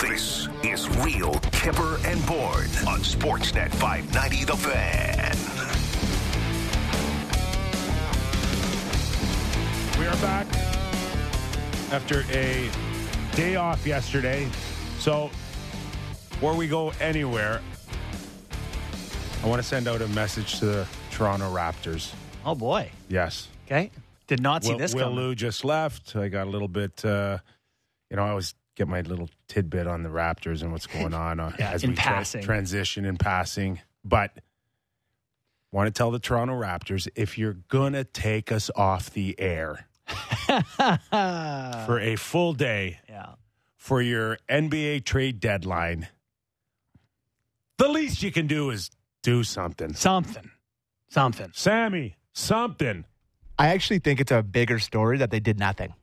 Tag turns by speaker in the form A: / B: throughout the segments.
A: This is Real Kyper and Bourne on Sportsnet 590 The Fan.
B: We are back after a day off yesterday. So, before we go anywhere, I want to send out a message to the Toronto Raptors.
C: Oh boy.
B: Yes.
C: Okay. Did not see
B: Will,
C: this
B: Will
C: coming.
B: Lou just left. I got a little bit, uh, you know, I always get my little tidbit on the Raptors and what's going on uh,
C: Yeah,
B: as
C: in
B: we tra- transition in passing. But want to tell the Toronto Raptors if you're going to take us off the air for a full day
C: yeah.
B: for your NBA trade deadline, the least you can do is do something.
C: Something. Something.
B: Sammy, something.
D: I actually think it's a bigger story that they did nothing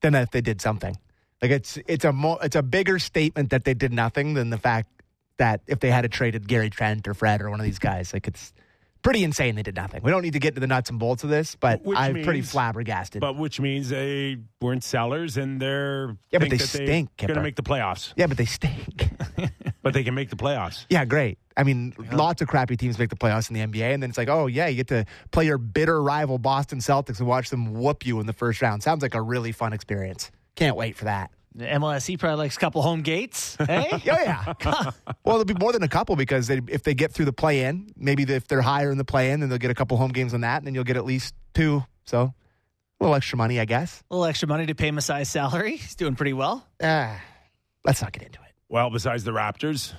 D: than if they did something. Like it's it's a more it's a bigger statement that they did nothing than the fact that if they had traded Gary Trent or Fred or one of these guys, like it's pretty insane they did nothing. We don't need to get into the nuts and bolts of this, but
B: Which
D: I'm pretty flabbergasted.
B: But which means they weren't sellers and they're
D: Yeah, but
B: think
D: they
B: that
D: stink,
B: going to make the playoffs,
D: yeah, but they stink.
B: but they can make the playoffs.
D: yeah, great. I mean, lots of crappy teams make the playoffs in the NBA, and then it's like, oh yeah, you get to play your bitter rival Boston Celtics and watch them whoop you in the first round. Sounds like a really fun experience. Can't wait for that.
C: The MLSE probably likes a couple home gates. Hey?
D: Oh yeah. well, there'll be more than a couple because they, if they get through the play-in, maybe if they're higher in the play-in, then they'll get a couple home games on that, and then you'll get at least two. So a little extra money, I guess.
C: a little extra money to pay Masai's salary. He's doing pretty well.
D: Ah, let's not get into it.
B: Well, besides the Raptors,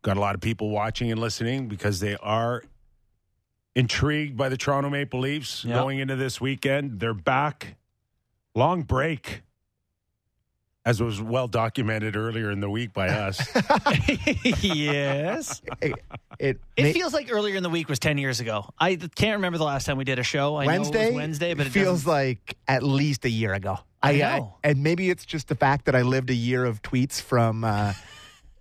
B: got a lot of people watching and listening because they are intrigued by the Toronto Maple Leafs
C: Yep.
B: going into this weekend. They're back. Long break, as was well documented earlier in the week by us.
C: yes.
D: It, it,
C: It
D: may-
C: feels like earlier in the week was 10 years ago. I can't remember the last time we did a show. I know
D: Wednesday.
C: it was Wednesday, but it
D: feels
C: doesn't-
D: like at least a year ago.
C: I know.
D: and maybe it's just the fact that I lived a year of tweets from uh,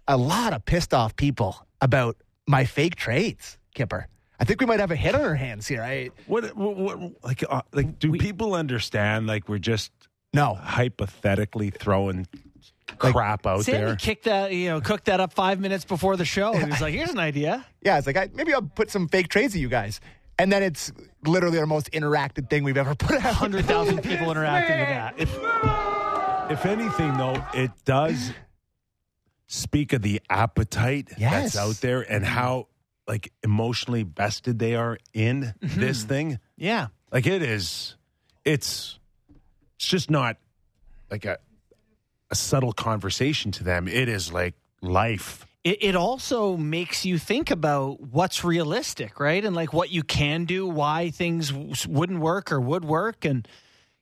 D: a lot of pissed off people about my fake trades, Kyper. I think we might have a hit on our hands here. I
B: what, what, what like, uh, like, do people understand? Like, we're just
D: no.
B: hypothetically throwing crap out
C: Sammy
B: there.
C: kicked that, you know, cooked that up five minutes before the show. He was like, here's an idea.
D: Yeah, it's like I, maybe I'll put some fake trades of you guys, and then it's literally our most interacted thing we've ever put out.
C: 100,000 people interacting with that.
B: If, if anything, though, it does speak of the appetite
D: Yes.
B: that's out there and how like emotionally vested they are in mm-hmm. this thing.
C: Yeah.
B: Like it is, it's it's just not like a a subtle conversation to them. It is like life.
C: It, it also makes you think about what's realistic, right? And like what you can do, why things wouldn't work or would work. And,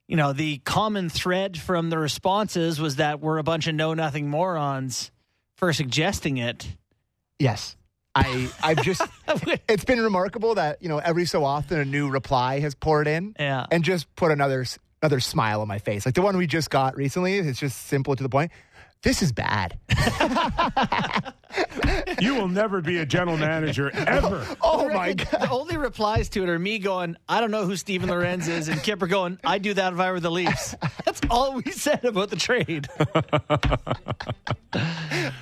C: you know, the common thread from the responses was that we're a bunch of know nothing morons for suggesting it.
D: Yes. I I've just it's been remarkable that, you know, every so often a new reply has poured in
C: Yeah.
D: and just put another s- another smile on my face. Like the one we just got recently, it's just simple to the point. This is bad.
B: You will never be a general manager ever.
D: Oh
C: I
D: my
C: reckon
D: god.
C: The only replies to it are me going, I don't know who Steven Lorentz is, and Kyper going, I'd do that if I were the Leafs. That's all we said about the trade.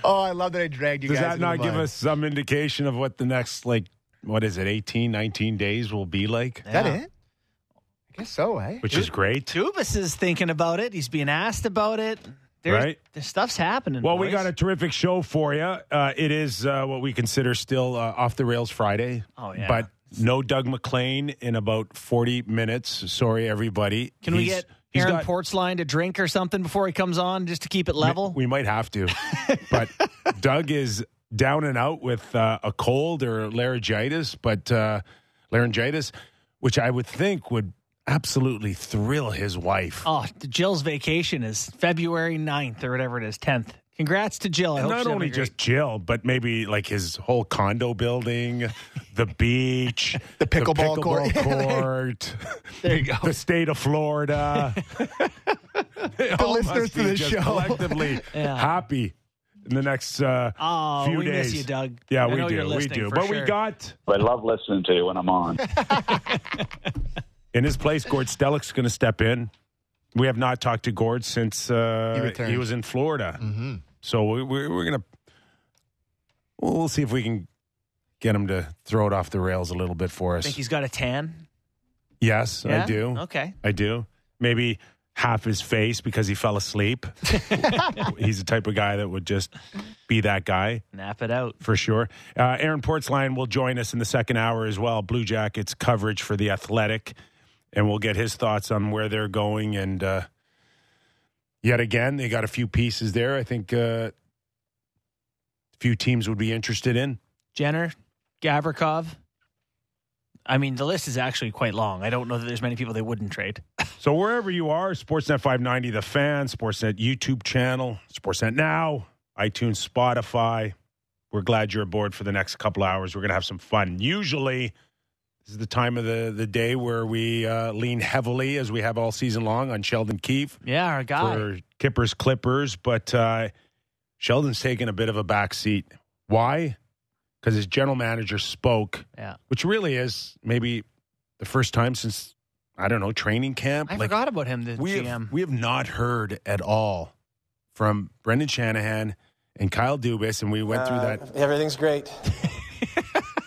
D: Oh, I love that I dragged you guys.
B: Does
D: that
B: not give us some indication of what the next like what is it 18 19 days will be like?
D: Is that it? I guess so, eh?
B: Which is great.
C: Dubas is thinking about it. He's being asked about it. There's,
B: Right.
C: The stuff's happening.
B: Well, we got a terrific show for you. Uh, it is uh, what we consider still uh, off the rails Friday.
C: Oh, yeah.
B: But no Doug MacLean in about 40 minutes. Sorry, everybody.
C: Can we get
B: he's
C: Aaron
B: got-
C: Portzline to drink or something before he comes on just to keep it level?
B: We might have to. but Doug is down and out with uh, a cold or laryngitis, but uh, laryngitis, which I would think would absolutely thrill his wife.
C: oh, Jill's vacation is February 9th or whatever it is, 10th. Congrats to Jill. I hope
B: Not only just Jill, but maybe like his whole condo building, the beach,
D: The pickleball court.
B: pickleball court,
C: There you go.
B: the state of Florida. the
D: listeners to this show.
B: collectively
C: Yeah.
B: happy in the next uh,
C: Oh,
B: few
C: we
B: days.
C: miss you, Doug.
B: Yeah,
C: I
B: we
C: know
B: do.
C: you're
B: We
C: listening
B: do.
C: for
B: But we got
E: I love listening to you when I'm on.
B: In his place. Gord Stellick's going to step in. We have not talked to Gord since uh,
D: He
B: he, was in Florida.
C: Mm-hmm.
B: So we, we're we're gonna we'll see if we can get him to throw it off the rails a little bit for
C: I
B: us.
C: think he's got a tan.
B: yes, I do.
C: Okay.
B: I do. Maybe half his face because he fell asleep. He's the type of guy that would just be that guy
C: Nap it out.
B: for sure. Uh, Aaron Portzline will join us in the second hour as well. Blue Jackets coverage for the Athletic, and we'll get his thoughts on where they're going. And uh, yet again, they got a few pieces there. I think uh, a few teams would be interested in.
C: Jenner, Gavrikov. I mean, the list is actually quite long. I don't know that there's many people they wouldn't trade.
B: So wherever you are, Sportsnet 590, The Fan, Sportsnet YouTube channel, Sportsnet Now, iTunes, Spotify. We're glad you're aboard for the next couple hours. We're going to have some fun. Usually, this is the time of the, the day where we uh, lean heavily, as we have all season long, on Sheldon Keefe
C: Yeah, our guy.
B: for Kypers Clippers. But uh, Sheldon's taken a bit of a back seat. Why? Because his general manager spoke,
C: yeah.
B: which really is maybe the first time since, I don't know, training camp.
C: I
B: Like,
C: forgot about him, the
B: we
C: GM.
B: have, we have not heard at all from Brendan Shanahan and Kyle Dubas, and we went through that
F: Everything's great.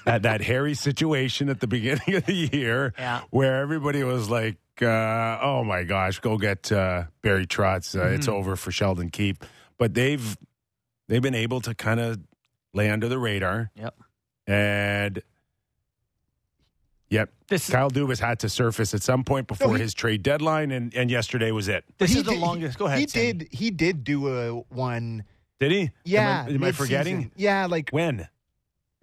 B: that, that hairy situation at the beginning of the year,
C: Yeah.
B: where everybody was like, uh, "Oh my gosh, go get uh, Barry Trotz! Uh, It's
C: Mm-hmm.
B: over for Sheldon Keefe." But they've they've been able to kind of lay under the radar,
C: Yep.
B: and Yep.
C: This is
B: Kyle Dubas had to surface at some point before
D: he-
B: his trade deadline, and, and yesterday was it.
C: this
D: He
C: is the
D: did-
C: longest. Go ahead.
D: He
C: Sammy.
D: did. He did do a one.
B: Did he?
D: Yeah.
B: Am I, am I forgetting?
D: Yeah, like
B: When?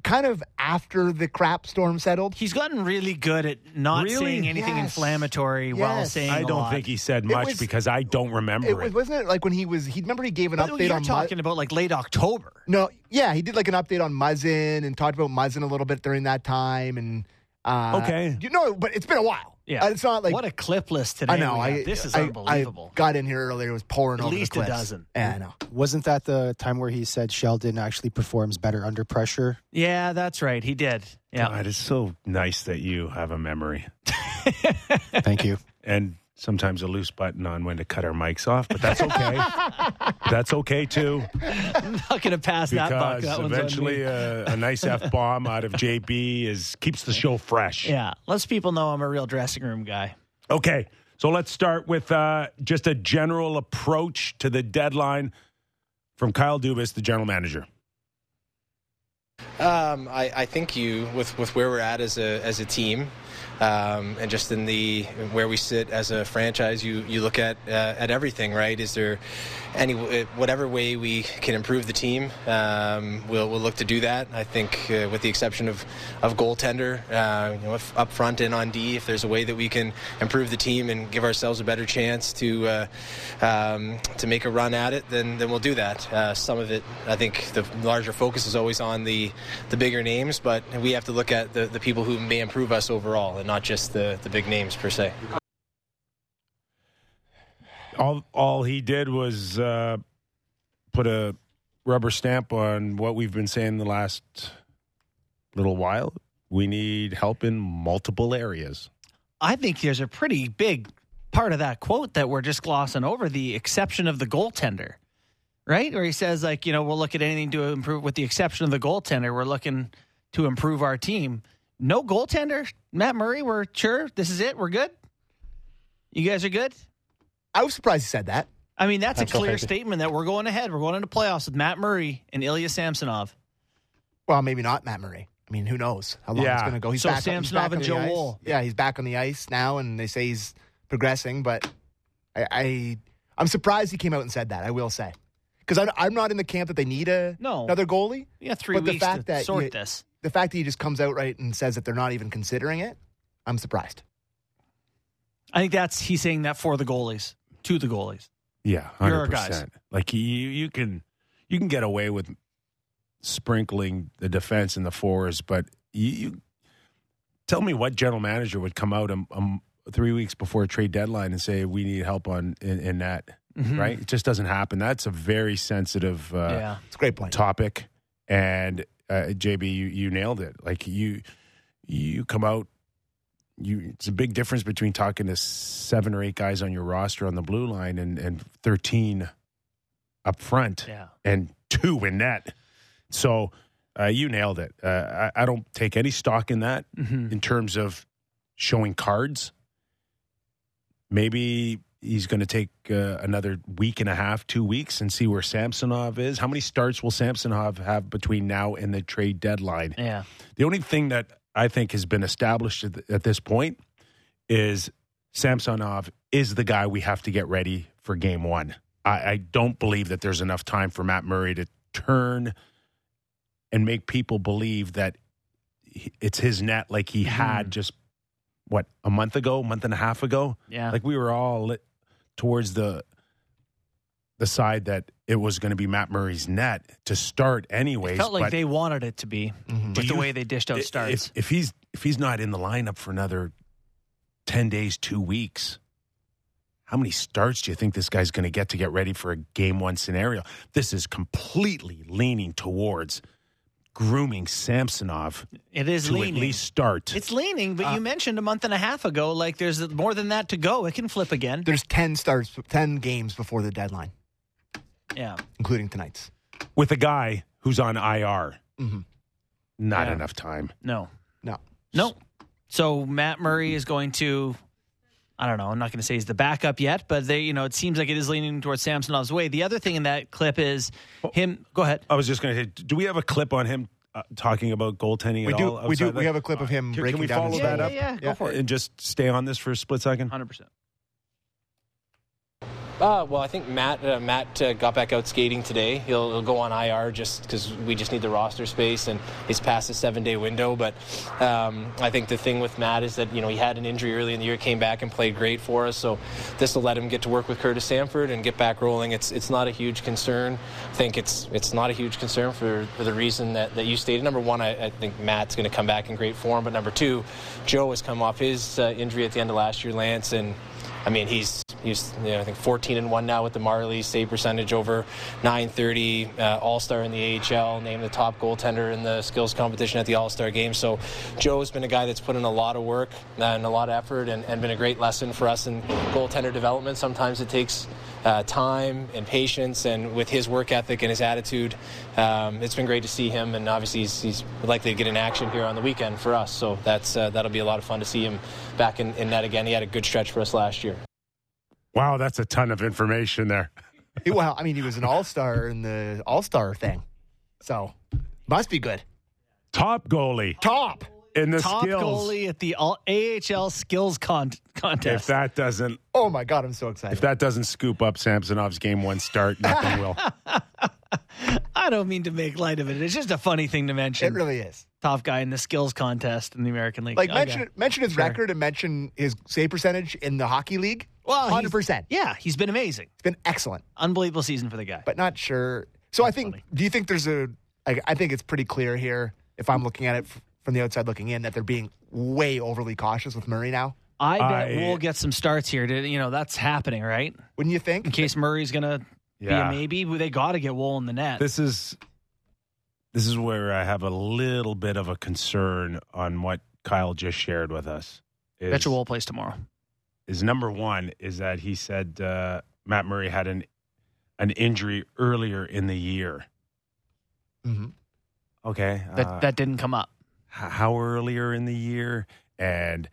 D: Kind of after the crap storm settled.
C: He's gotten really good at not
B: Really?
C: saying anything
D: Yes.
C: inflammatory while
D: Yes.
C: saying
B: I don't
C: lot.
B: think he said much
D: was-
B: because I don't remember
D: It
B: it.
D: was, wasn't it like when he was? He remember he gave an
C: But
D: update
C: you're
D: on Mu-
C: talking about like late October.
D: No, yeah, he did like an update on Muzzin and talked about Muzzin a little bit during that time. And uh,
B: Okay.
D: you know, but it's been a while.
C: Yeah.
D: It's not like
C: what a clip list today.
D: I know. I
C: this is
D: I-
C: unbelievable.
D: I got in here earlier. It was pouring
C: At
D: over
C: least
D: the
C: a dozen.
D: Yeah, I know.
F: Wasn't that the time where he said Sheldon actually performs better under pressure?
C: yeah, that's right. He did. Yeah.
B: God, it's so nice that you have a memory
F: Thank you.
B: and sometimes a loose button on when to cut our mics off, but that's okay. that's okay too
C: I'm not going to pass that buck.
B: because
C: That one's on
B: eventually
C: me.
B: a, a nice f bomb out of JB is keeps the show fresh.
C: yeah. Lets people know I'm a real dressing room guy.
B: Okay, so let's start with uh, just a general approach to the deadline from Kyle Dubas, the general manager.
G: Um, I, I think you, with, with where we're at as a as a team, um, and just in the where we sit as a franchise, you you look at uh, at everything, right? Is there any whatever way we can improve the team? Um, we'll we'll look to do that. I think, uh, with the exception of of goaltender, uh, you know, up front and on D, if there's a way that we can improve the team and give ourselves a better chance to uh, um, to make a run at it, then then we'll do that. Uh, some of it, I think, the larger focus is always on the the bigger names, but we have to look at the, the people who may improve us overall, and not just the the big names per se.
B: All all he did was uh, put a rubber stamp on what we've been saying the last little while. We need help in multiple areas.
C: I think there's a pretty big part of that quote that we're just glossing over the exception of the goaltender, right? Where he says, like, you know, we'll look at anything to improve with the exception of the goaltender. We're looking to improve our team. No goaltender, Matt Murray. We're sure this is it. We're good. You guys are good.
D: I was surprised he said that.
C: I mean, that's a
F: I'm so
C: clear
F: happy.
C: statement that we're going ahead. We're going into playoffs with Matt Murray and Ilya Samsonov.
D: Well, maybe not Matt Murray. I mean, who knows how long
B: Yeah.
D: it's going to go? He's
C: So
D: back. he's
C: Samsonov
D: back
C: and
D: on the
C: Joe
D: ice.
C: Woll.
D: Yeah, he's back on the ice now, and they say he's progressing. But I, I I'm surprised he came out and said that. I will say, because I'm, I'm not in the camp that they need a
C: No.
D: another goalie.
C: Yeah, three
D: But the fact
C: to
D: that
C: sort
D: you-
C: this.
D: The fact that he just comes out right and says that they're not even considering it, I'm surprised.
C: I think that's he's saying that for the goalies, to the goalies.
B: Yeah,
C: You're
B: hundred
C: our
B: percent. Like you, you can you can get away with sprinkling the defense and the fours, but you, you tell me what general manager would come out um, um, three weeks before a trade deadline and say we need help on in, in that.
C: Mhm.
B: Right? It just doesn't happen. That's a very sensitive uh,
C: yeah.
D: It's a great point.
B: topic, and uh, JB, you, you nailed it. Like you, you come out. You, it's a big difference between talking to seven or eight guys on your roster on the blue line and, and 13 up front
C: Yeah.
B: and two in net. So uh, you nailed it. Uh, I, I don't take any stock in that
C: Mhm.
B: in terms of showing cards. Maybe he's going to take uh, another week and a half, two weeks, and see where Samsonov is. How many starts will Samsonov have between now and the trade deadline?
C: Yeah.
B: The only thing that I think has been established at, this point is Samsonov is the guy we have to get ready for game one. I, I don't believe that there's enough time for Matt Murray to turn and make people believe that it's his net like he mm-hmm. had just, what, a month ago, month and a half ago?
C: Yeah.
B: Like we were all lit towards the the side that it was going to be Matt Murray's net to start anyways.
C: Felt like
B: but-
C: they wanted it to be
D: Mhm.
B: Do
C: with the way they dished out
B: I-
C: starts.
B: If, if he's if he's not in the lineup for another ten days, two weeks, how many starts do you think this guy's going to get to get ready for a game one scenario? This is completely leaning towards grooming Samsonov
C: it is
B: to
C: leaning.
B: at least start.
C: It's leaning, but you mentioned a month and a half ago, like there's more than that to go. It can flip again.
D: There's 10 starts, 10 games before the deadline,
C: Yeah.
D: including tonight's.
B: with a guy who's on IR.
D: Mhm.
B: Not
C: Yeah.
B: enough time.
C: No.
D: No.
C: No. So Matt Murray is going to. I don't know. I'm not going to say he's the backup yet, but they, you know, it seems like it is leaning towards Samsonov's way. The other thing in that clip is him. Go ahead.
B: I was just going to say, do we have a clip on him uh, talking about goaltending
D: We
B: at
D: do.
B: all?
D: We do.
B: outside
D: We
B: that?
D: have a clip of him
B: Can- can
D: breaking
B: we
D: down
B: follow
D: his
B: that
D: game.
B: up?
C: Yeah, yeah, go for it.
B: And just stay on this for a split second.
C: 100%.
G: Uh, well, I think Matt uh, Matt uh, got back out skating today. He'll, he'll go on IR just because we just need the roster space, and he's past the seven day window. But um, I think the thing with Matt is that you know he had an injury early in the year, came back and played great for us. So this will let him get to work with Curtis Sanford and get back rolling. It's it's not a huge concern. I think it's it's not a huge concern for, for the reason that, that you stated. Number one, I, I think Matt's going to come back in great form. But number two, Joe has come off his uh, injury at the end of last year, Lance, and I mean, he's he's you know, I think 14 and one now with the Marlies, save percentage over 930, uh, All Star in the AHL, named the top goaltender in the skills competition at the All Star game. So Joe's been a guy that's put in a lot of work and a lot of effort, and, and been a great lesson for us in goaltender development. Sometimes it takes. Uh, time and patience, and with his work ethic and his attitude, um, it's been great to see him. And obviously, he's, he's likely to get in action here on the weekend for us. So that's uh, that'll be a lot of fun to see him back in, in net again. He had a good stretch for us last year.
B: Wow, that's a ton of information there.
D: Well, I mean, he was an all star in the all star thing, so must be good.
B: Top goalie
D: Top.
B: in the
C: Top
B: skills.
C: goalie at the all- AHL skills con- contest.
B: If that doesn't
D: Oh my God, I'm so excited.
B: if that doesn't scoop up Samsonov's game one start, nothing will.
C: I don't mean to make light of it. It's just a funny thing to mention.
D: it really is.
C: Top guy in the skills contest in the American League.
D: Like
C: Okay.
D: mention mention his
C: Sure.
D: record and mention his save percentage in the hockey league.
C: Well,
D: hundred percent.
C: Yeah, he's been amazing.
D: It's been excellent,
C: Unbelievable season for the guy.
D: but not sure. So I think.
C: funny.
D: Do you think there's a? I, I think it's pretty clear here. If I'm looking at it from the outside looking in, that they're being way overly cautious with Murray now.
C: I bet
B: I-
C: we'll get some starts here. To, you know, that's happening, right?
D: Wouldn't you think?
C: In case Murray's going to be a maybe, they got to get Woll in the net.
B: This is this is where I have a little bit of a concern on what Kyle just shared with us. Is,
C: Bet your Woll plays tomorrow.
B: Is number one is that he said uh, Matt Murray had an an injury earlier in the year.
D: Mhm.
B: Okay,
C: That
B: uh,
C: that didn't come up.
B: how earlier in the year and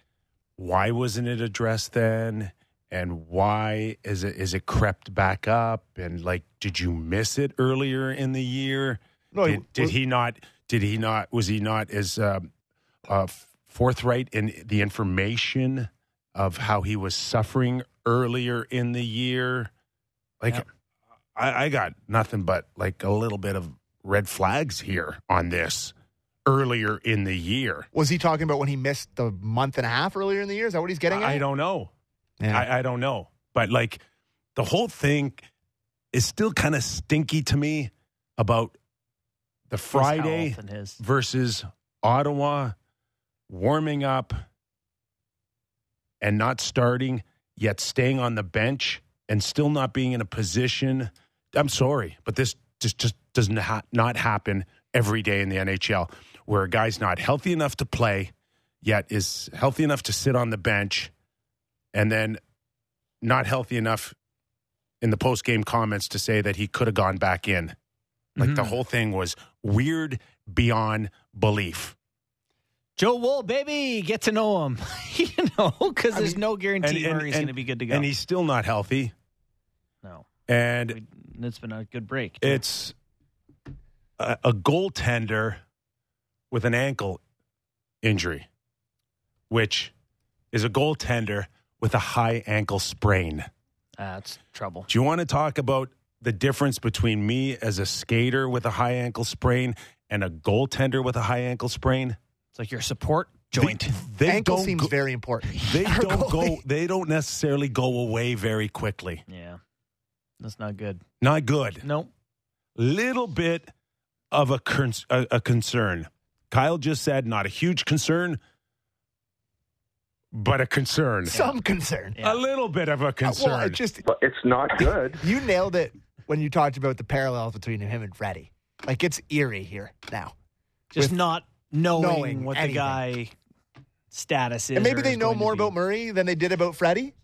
B: why wasn't it addressed then and why is it is it crept back up and like did you miss it earlier in the year
D: No,
B: did, did he not did he not was he not as um, uh, forthright in the information of how he was suffering earlier in the year like
C: Yep.
B: I, I got nothing but like a little bit of red flags here on this earlier in the year
D: Was he talking about when he missed the month and a half earlier in the year? Is that what he's getting at?
B: I don't know.
D: Yeah.
B: I, I don't know. But like the whole thing is still kind of stinky to me about the Friday
C: health his.
B: versus Ottawa warming up and not starting, yet staying on the bench and still not being in a position. I'm sorry, but this just just does not not happen every day in the NHL, where a guy's not healthy enough to play, yet is healthy enough to sit on the bench, and then not healthy enough in the post game comments to say that he could have gone back in. Like the mm-hmm. whole thing was weird beyond belief.
C: Joe Woll, baby, get to know him. you know, because there's no guarantee Murray's going to be good to go.
B: And he's still not healthy.
C: no,
B: And
C: it's been a good break. too.
B: it's a, a goaltender with an ankle injury, which is a goaltender with a high ankle sprain.
C: That's trouble.
B: Do you want to talk about the difference between me as a skater with a high ankle sprain and a goaltender with a high ankle sprain?
C: It's like your support joint.
B: They, they
D: Ankle seems
B: go,
D: very important.
B: they don't go they don't necessarily go away very quickly.
C: yeah, that's not good.
B: Not good.
C: Nope.
B: Little bit of a, con- a, a concern. Kyle just said not a huge concern, but a concern.
D: Some concern.
C: Yeah.
B: A little bit of a
D: Uh,
B: concern.
D: Well, it just
E: But it's not good.
D: you nailed it when you talked about the parallels between him and Freddie. Like it's eerie here now.
C: Just
D: With
C: not knowing,
D: knowing
C: what
D: anything.
C: the guy status is.
D: And maybe they know more about Murray than they did about Freddie,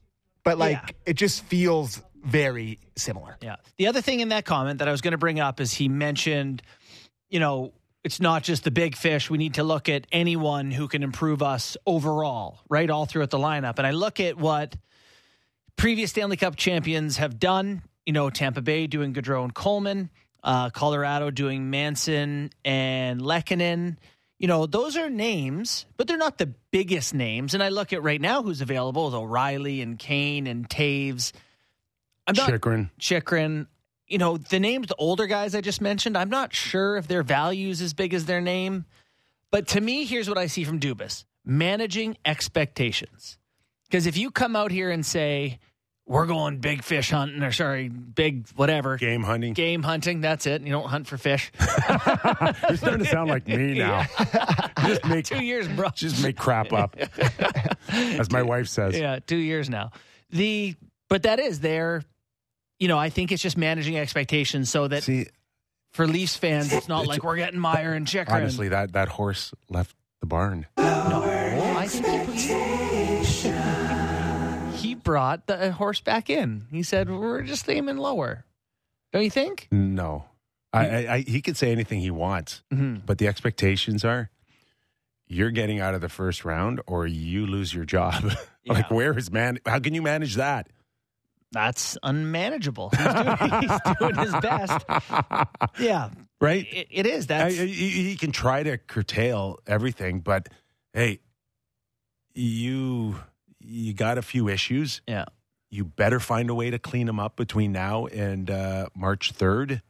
D: but like
C: Yeah.
D: it just feels very similar.
C: Yeah. The other thing in that comment that I was going to bring up is he mentioned, you know, it's not just the big fish. We need to look at anyone who can improve us overall, right? All throughout the lineup. And I look at what previous Stanley Cup champions have done. You know, Tampa Bay doing Goodrow and Coleman, uh, Colorado doing Manson and Lehkonen. You know, those are names, but they're not the biggest names. And I look at right now who's available is O'Reilly and Kane and Toews. I'm not
B: Chychrun.
C: Chychrun. You know, the names, the older guys I just mentioned, I'm not sure if their value is as big as their name. But to me, here's what I see from Dubas managing expectations. Because if you come out here and say, we're going big fish hunting, or sorry, big whatever,
B: Game hunting.
C: game hunting, that's it. You don't hunt for fish.
B: You're starting to sound like me now. just make
C: Two years, bro.
B: just make crap up, as my wife says.
C: Yeah, two years now. The but that is there. You know, I think it's just managing expectations so that
B: See,
C: for Leafs fans, it's not like we're getting Meier and Chychrun.
B: honestly, that that horse left the barn.
C: No, I think he, brought the horse back in. He said, "We're just aiming lower." Don't you think?
B: No, I, I, I he could say anything he wants,
C: Mhm.
B: but the expectations are you're getting out of the first round or you lose your job. like, where is man? How can you manage that?
C: That's unmanageable. He's doing, he's doing his best. Yeah,
B: Right?
C: it, it is.
B: He, he can try to curtail everything, but hey, you you got a few issues.
C: yeah.
B: You better find a way to clean them up between now and uh, March third,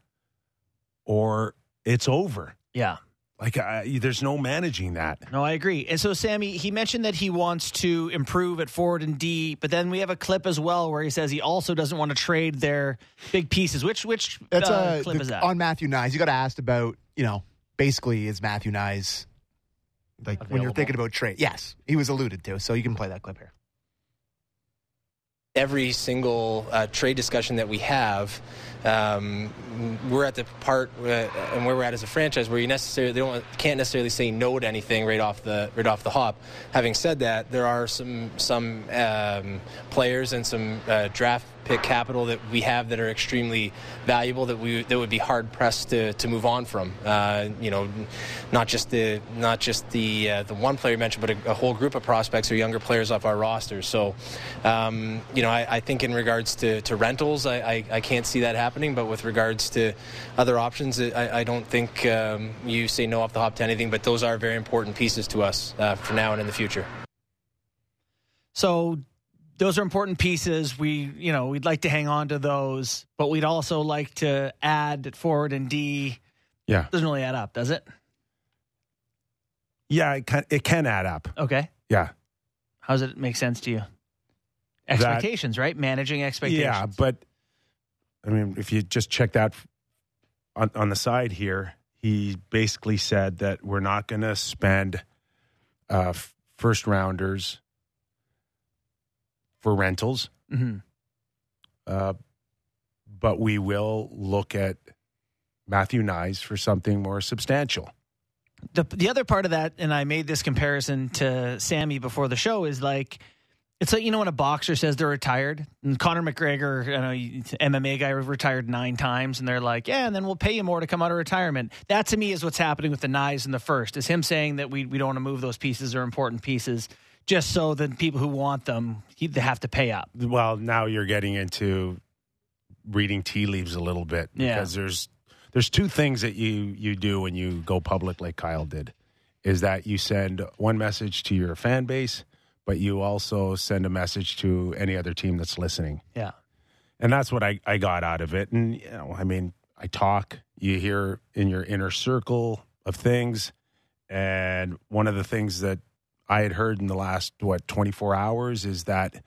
B: or it's over.
C: Yeah.
B: Like, I, there's no managing that.
C: No, I agree. And so, Sammy, he mentioned that he wants to improve at forward and D, but then we have a clip as well where he says he also doesn't want to trade their big pieces. Which which
D: That's
C: uh,
D: uh,
C: clip
D: the-
C: is that?
D: on Matthew Knies. You got asked about, you know, basically is Matthew Knies like when you're thinking about trade? Yes, he was alluded to. So you can play that clip here.
G: Every single uh, trade discussion that we have, um, we're at the part uh, and where we're at as a franchise where you necessarily they don't can't necessarily say no to anything right off the right off the hop. Having said that, there are some some um, players and some uh, draft pick capital that we have that are extremely valuable that we that would be hard pressed to, to move on from. Uh, you know, not just the not just the uh, the one player you mentioned, but a, a whole group of prospects or younger players off our roster. So, um, you know, I, I think in regards to, to rentals, I, I, I can't see that happening. But with regards to other options, I, I don't think um, you say no off the hop to anything. But those are very important pieces to us uh, for now and in the future.
C: So those are important pieces. We, you know, we'd like to hang on to those, but we'd also like to add at forward and D.
B: Yeah.
C: Doesn't really add up, does it?
B: Yeah, it can, it can add up.
C: Okay.
B: Yeah.
C: How does it make sense to you? Expectations, right? Managing expectations.
B: Yeah, but I mean, if you just check that on, on the side here, he basically said that we're not going to spend uh, first rounders for rentals,
C: hmm
B: uh, but we will look at Matthew Knies for something more substantial.
C: The, the other part of that, and I made this comparison to Sammy before the show, is like It's like you know when a boxer says they're retired, and Conor McGregor, you know, MMA guy, retired nine times, and they're like, "Yeah, and then we'll pay you more to come out of retirement." That to me is what's happening with the Knies in the first. Is him saying that we we don't want to move those pieces or important pieces, just so that people who want them they have to pay up.
B: Well, now you're getting into reading tea leaves a little bit
C: Yeah.
B: because there's there's two things that you you do when you go public like Kyle did is that you send one message to your fan base but you also send a message to any other team that's listening
C: Yeah,
B: and that's what I, I got out of it and you know i mean i talk you hear in your inner circle of things and one of the things that i had heard in the last what 24 hours is that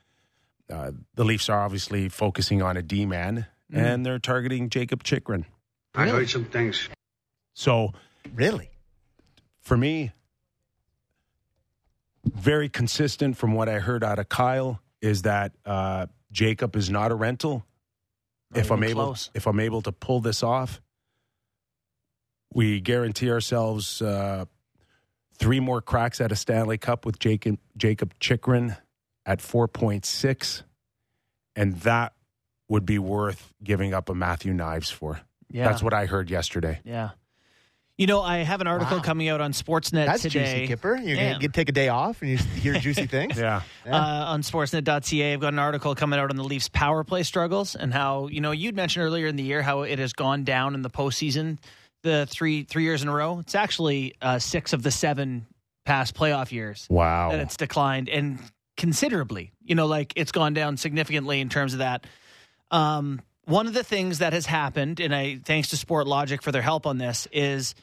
B: uh, the leafs are obviously focusing on a d-man and they're targeting jacob chychrun
H: I heard some things.
B: so
D: Really?
B: for me, very consistent from what I heard out of Kyle is that uh, Jacob is not a rental.
C: Not
B: if I'm able,
C: close.
B: if I'm able to pull this off, we guarantee ourselves uh, three more cracks at a Stanley Cup with Jacob Jacob Chychrun at four point six, and that would be worth giving up a Matthew Knies for.
C: yeah,
B: That's what I heard yesterday.
C: yeah. You know, I have an article
D: Wow.
C: coming out on Sportsnet
D: That's
C: today.
D: juicy, Kyper. You're gonna take a day off and you hear juicy things.
B: Yeah.
C: uh, on sportsnet.ca. I've got an article coming out on the Leafs power play struggles and how, you know, you'd mentioned earlier in the year how it has gone down in the postseason the three three years in a row. It's actually uh, six of the seven past playoff years
B: Wow.
C: that it's declined and considerably. You know, like it's gone down significantly in terms of that. Um, one of the things that has happened, and I thanks to Sportlogiq for their help on this, is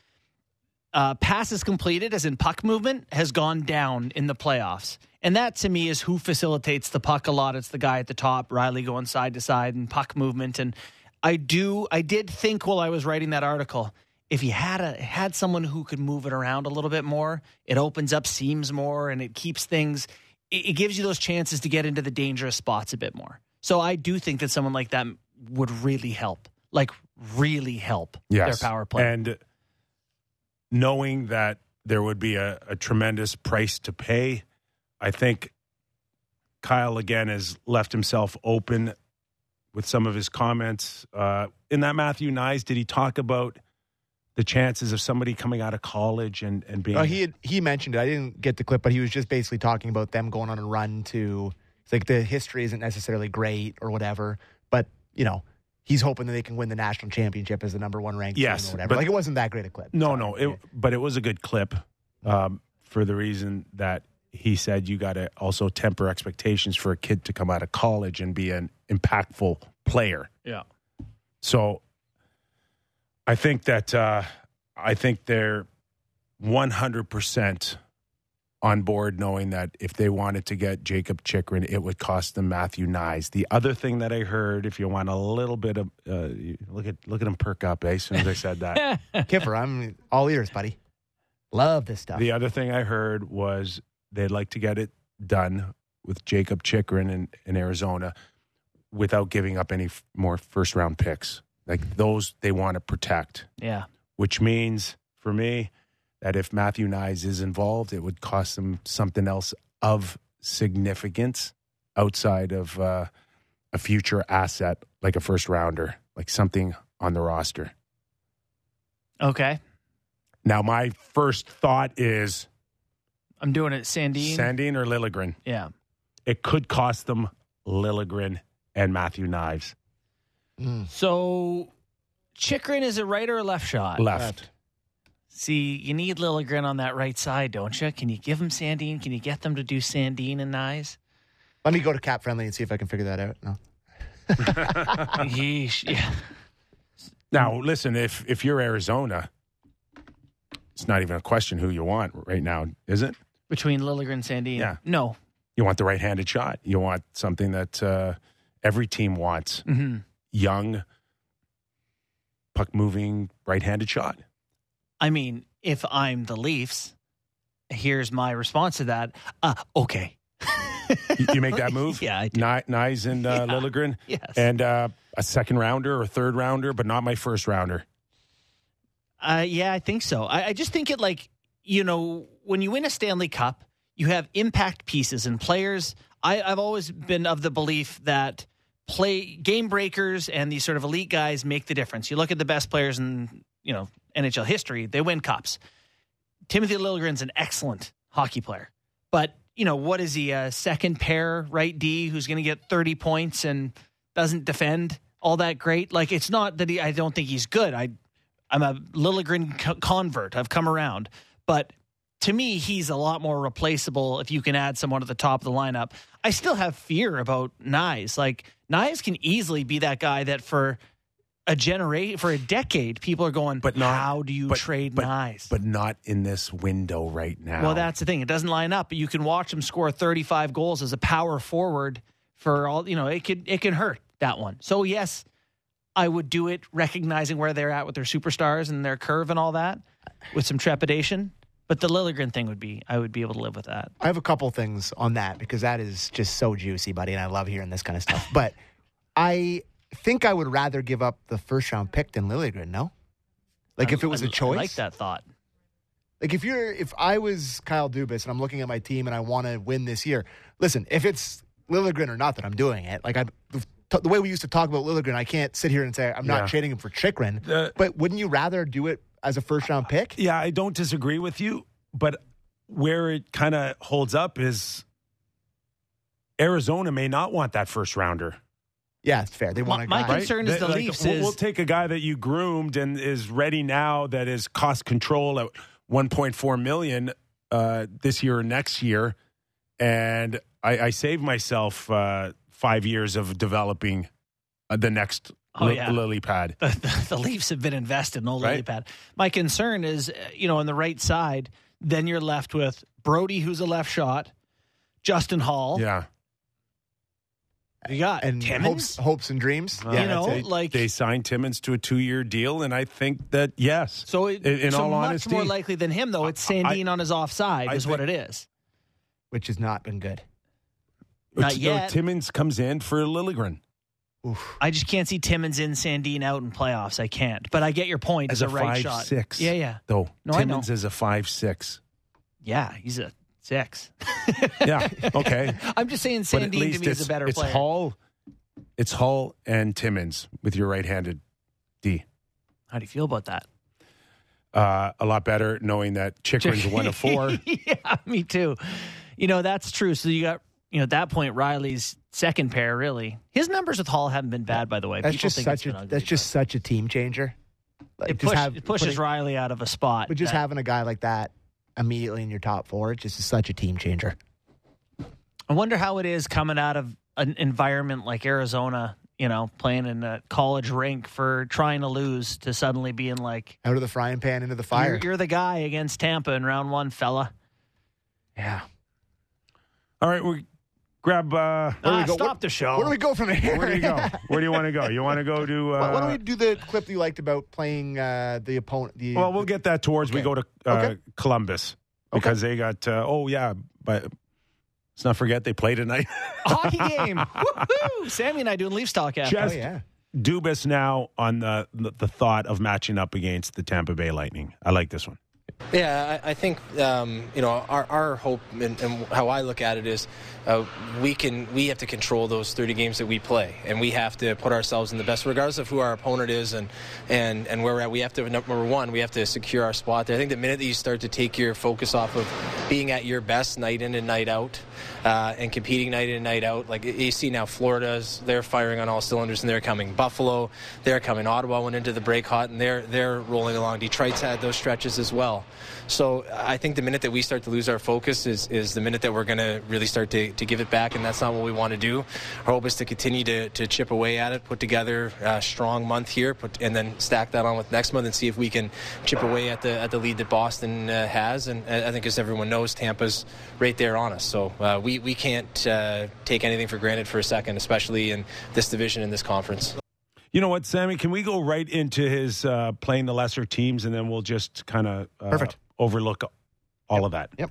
C: uh, passes completed, as in puck movement, has gone down in the playoffs. And that to me is who facilitates the puck a lot. It's the guy at the top, Rielly going side to side and puck movement. And I do, I did think while I was writing that article, if you had a had someone who could move it around a little bit more, it opens up seams more and it keeps things. It, it gives you those chances to get into the dangerous spots a bit more. So I do think that someone like that would really help, like really help
B: yes.
C: their power play.
B: And knowing that there would be a, a tremendous price to pay, I think Kyle again has left himself open with some of his comments. Uh, in that Matthew Knies, did he talk about the chances of somebody coming out of college and, and being
D: Oh, he had, he mentioned it. I didn't get the clip, but he was just basically talking about them going on a run to. It's like the history isn't necessarily great or whatever, but you know he's hoping that they can win the national championship as the number one ranked
B: Yes,
D: team or whatever.
B: but-
D: like it wasn't that great a clip.
B: No,
D: Sorry.
B: no, it, but it was a good clip um, for the reason that he said you got to also temper expectations for a kid to come out of college and be an impactful player.
C: yeah.
B: So I think that uh, I think they're 100% on board knowing that if they wanted to get Jacob Chychrun, it would cost them Matthew Knies. The other thing that I heard, if you want a little bit of uh, look at look at him perk up, eh, as soon as I said that.
D: Kyper, I'm all ears, buddy. Love this stuff.
B: The other thing I heard was they'd like to get it done with Jacob Chychrun in, in Arizona without giving up any f- more first round picks. Like those, they want to protect,
C: Yeah.
B: which means for me that if Matthew Knies is involved, it would cost them something else of significance outside of uh, a future asset like a first rounder, like something on the roster.
C: Okay.
B: Now, my first thought is
C: I'm doing it, Sandin.
B: Sandin or Liljegren.
C: yeah.
B: it could cost them Liljegren and Matthew Knies
D: Mm.
C: So, Chychrun is a right or a left shot?
B: left.
C: See, you need Liljegren on that right side, don't you? Can you give him Sandin? Can you get them to do Sandin and Knies?
D: Let me go to Cap Friendly and see if I can figure that out. No.
C: Yeesh. Yeah.
B: Now, listen, if if you're Arizona, it's not even a question who you want right now, is it?
C: Between Liljegren and Sandin?
B: Yeah.
C: No.
B: You want the right-handed shot. You want something that uh, every team wants:
C: hmm
B: young, puck-moving, right-handed shot.
C: I mean, if I'm the Leafs, here's my response to that. Uh, okay.
B: You, you make that move,
C: Yeah, I do.
B: Knies and uh,
C: Yeah.
B: Liljegren,
C: Yes.
B: and uh, a second rounder or a third rounder, but not my first rounder.
C: Uh, yeah, I think so. I, I just think it like, you know, when you win a Stanley Cup, you have impact pieces and players. I, I've always been of the belief that play game breakers and these sort of elite guys make the difference. You look at the best players in you know NHL history; they win cups. Timothy Liljegren's an excellent hockey player, but you know what is he a second pair right D who's going to get thirty points and doesn't defend all that great? Like it's not that he. I don't think he's good. I I'm a Liljegren co- convert. I've come around, but to me, he's a lot more replaceable if you can add someone at the top of the lineup. I still have fear about Knies. Like Knies can easily be that guy that for a generation, for a decade, people are going,
B: But not-
C: how do you
B: but-
C: trade
B: but,
C: Knies?
B: But not in this window right now.
C: well, that's the thing. It doesn't line up. But You can watch him score 35 goals as a power forward for all, you know, it could, it can hurt that one. So yes, I would do it recognizing where they're at with their superstars and their curve and all that with some trepidation. But the Liljegren thing would be, I would be able to live with that.
D: I have a couple things on that because that is just so juicy, buddy, and I love hearing this kind of stuff. but I think I would rather give up the first round pick than Liljegren. No, like if it was
C: a
D: a choice,
C: I like that thought.
D: Like if you're if I was Kyle Dubas and I'm looking at my team and I want to win this year, listen, if it's Liljegren or not, that I'm doing it. Like I, the way we used to talk about Liljegren, I can't sit here and say I'm
B: Yeah.
D: not trading him for Chychrun.
B: Uh,
D: but wouldn't you rather do it as a first round pick?
B: Yeah, I don't disagree with you, but where it kind of holds up is Arizona may not want that first rounder.
D: Yeah, it's fair. They want a
C: my concern- concern is the
B: like,
C: Leafs
B: We'll,
C: is-
B: we'll take a guy that you groomed and is ready now. That is cost control at 1.4 million uh, this year or next year, and I, I saved myself uh, five years of developing uh, the next
C: Oh,
B: li-
C: yeah.
B: lily pad.
C: the, the Leafs have been invested in old
B: Right.
C: lily pad. My concern is, uh, you know, on the right side, then you're left with Brodie, who's a left shot, Justin Holl.
B: Yeah,
C: You got
D: and
C: Timmins.
D: hopes, hopes and dreams.
B: Uh,
C: you know,
B: they,
C: like
B: they signed Timmins to a two-year deal, and I think that yes.
C: so. It,
B: in, in
C: so
B: all
C: much
B: honesty,
C: more likely than him, though. It's Sandin on his offside,
B: I
C: is what it is,
D: which has not been good.
C: Not
B: no,
C: yet.
B: Timmins comes in for Liljegren
D: Oof.
C: I just can't see Timmins in Sandin out in playoffs. I can't. But I get your point.
B: as
C: It's
B: a
C: a right
B: five
C: shot.
B: six.
C: Yeah, yeah,
B: Though
C: No.
B: Timmins is a five six.
C: yeah. He's a six.
B: Yeah. Okay.
C: I'm just saying Sandin to me is a better
B: it's
C: player.
B: Holl. It's Holl and Timmins with your right-handed D.
C: How do you feel about that?
B: Uh, a lot better knowing that Chychrun's one of four.
C: yeah, me too. You know, that's true. So you got, you know, at that point, Rielly's second pair, really. His numbers with Holl haven't been bad, by the way.
D: That's
C: People
D: just
C: think
D: such
C: it's been
D: a
C: ugly,
D: that's just such a team changer. Like,
C: it,
D: just
C: push,
D: have-
C: it pushes
D: putting-
C: Rielly out of a spot.
D: But just
C: that-
D: having a guy like that immediately in your top four, it's just such a team changer.
C: I wonder how it is coming out of an environment like Arizona, you know, playing in a college rink for trying to lose to suddenly being like,
D: Out of the frying pan into the fire.
C: you're, you're the guy against Tampa in round one, fella.
D: yeah.
B: All right, we grab. Uh,
D: Where do we
C: Ah,
D: go?
C: stop
D: What-
C: the show.
D: Where do we go from here?
B: where do you go? Where do you want to go? You want to go to? Uh,
D: Why why don't we do the clip you liked about playing uh, the opponent? The,
B: Well, we'll get that towards we
D: Okay.
B: go to uh,
D: Okay.
B: Columbus because they got. Uh, oh yeah, but let's not forget they play tonight.
C: Hockey game. Woohoo! Sammy and I doing Leafs talk after.
D: oh yeah.
B: Dubas now on the, the the thought of matching up against the Tampa Bay Lightning. I like this one.
G: Yeah, I, I think um, you know our, our hope and, and how I look at it is uh, we can we have to control those 30 games that we play, and we have to put ourselves in the best, regardless of who our opponent is and and and where we're at. We have to number one, we have to secure our spot there. I think the minute that you start to take your focus off of being at your best night in and night out, uh, and competing night in and night out, like you see now, Florida's they're firing on all cylinders and they're coming. Buffalo, they're coming. Ottawa went into the break hot and they're they're rolling along. Detroit's had those stretches as well. So I think the minute that we start to lose our focus is, is the minute that we're going to really start to, to give it back, and that's not what we want to do. Our hope is to continue to, to chip away at it, put together a strong month here, put, and then stack that on with next month and see if we can chip away at the at the lead that Boston uh, has. And I I think, as everyone knows, Tampa's right there on us. So uh, we, we can't uh, take anything for granted for a second, especially in this division in this conference.
B: You know what, Sammy? Can we go right into his uh, playing the lesser teams, and then we'll just kind of uh,
D: Perfect.
B: overlook all of that.
D: Yep.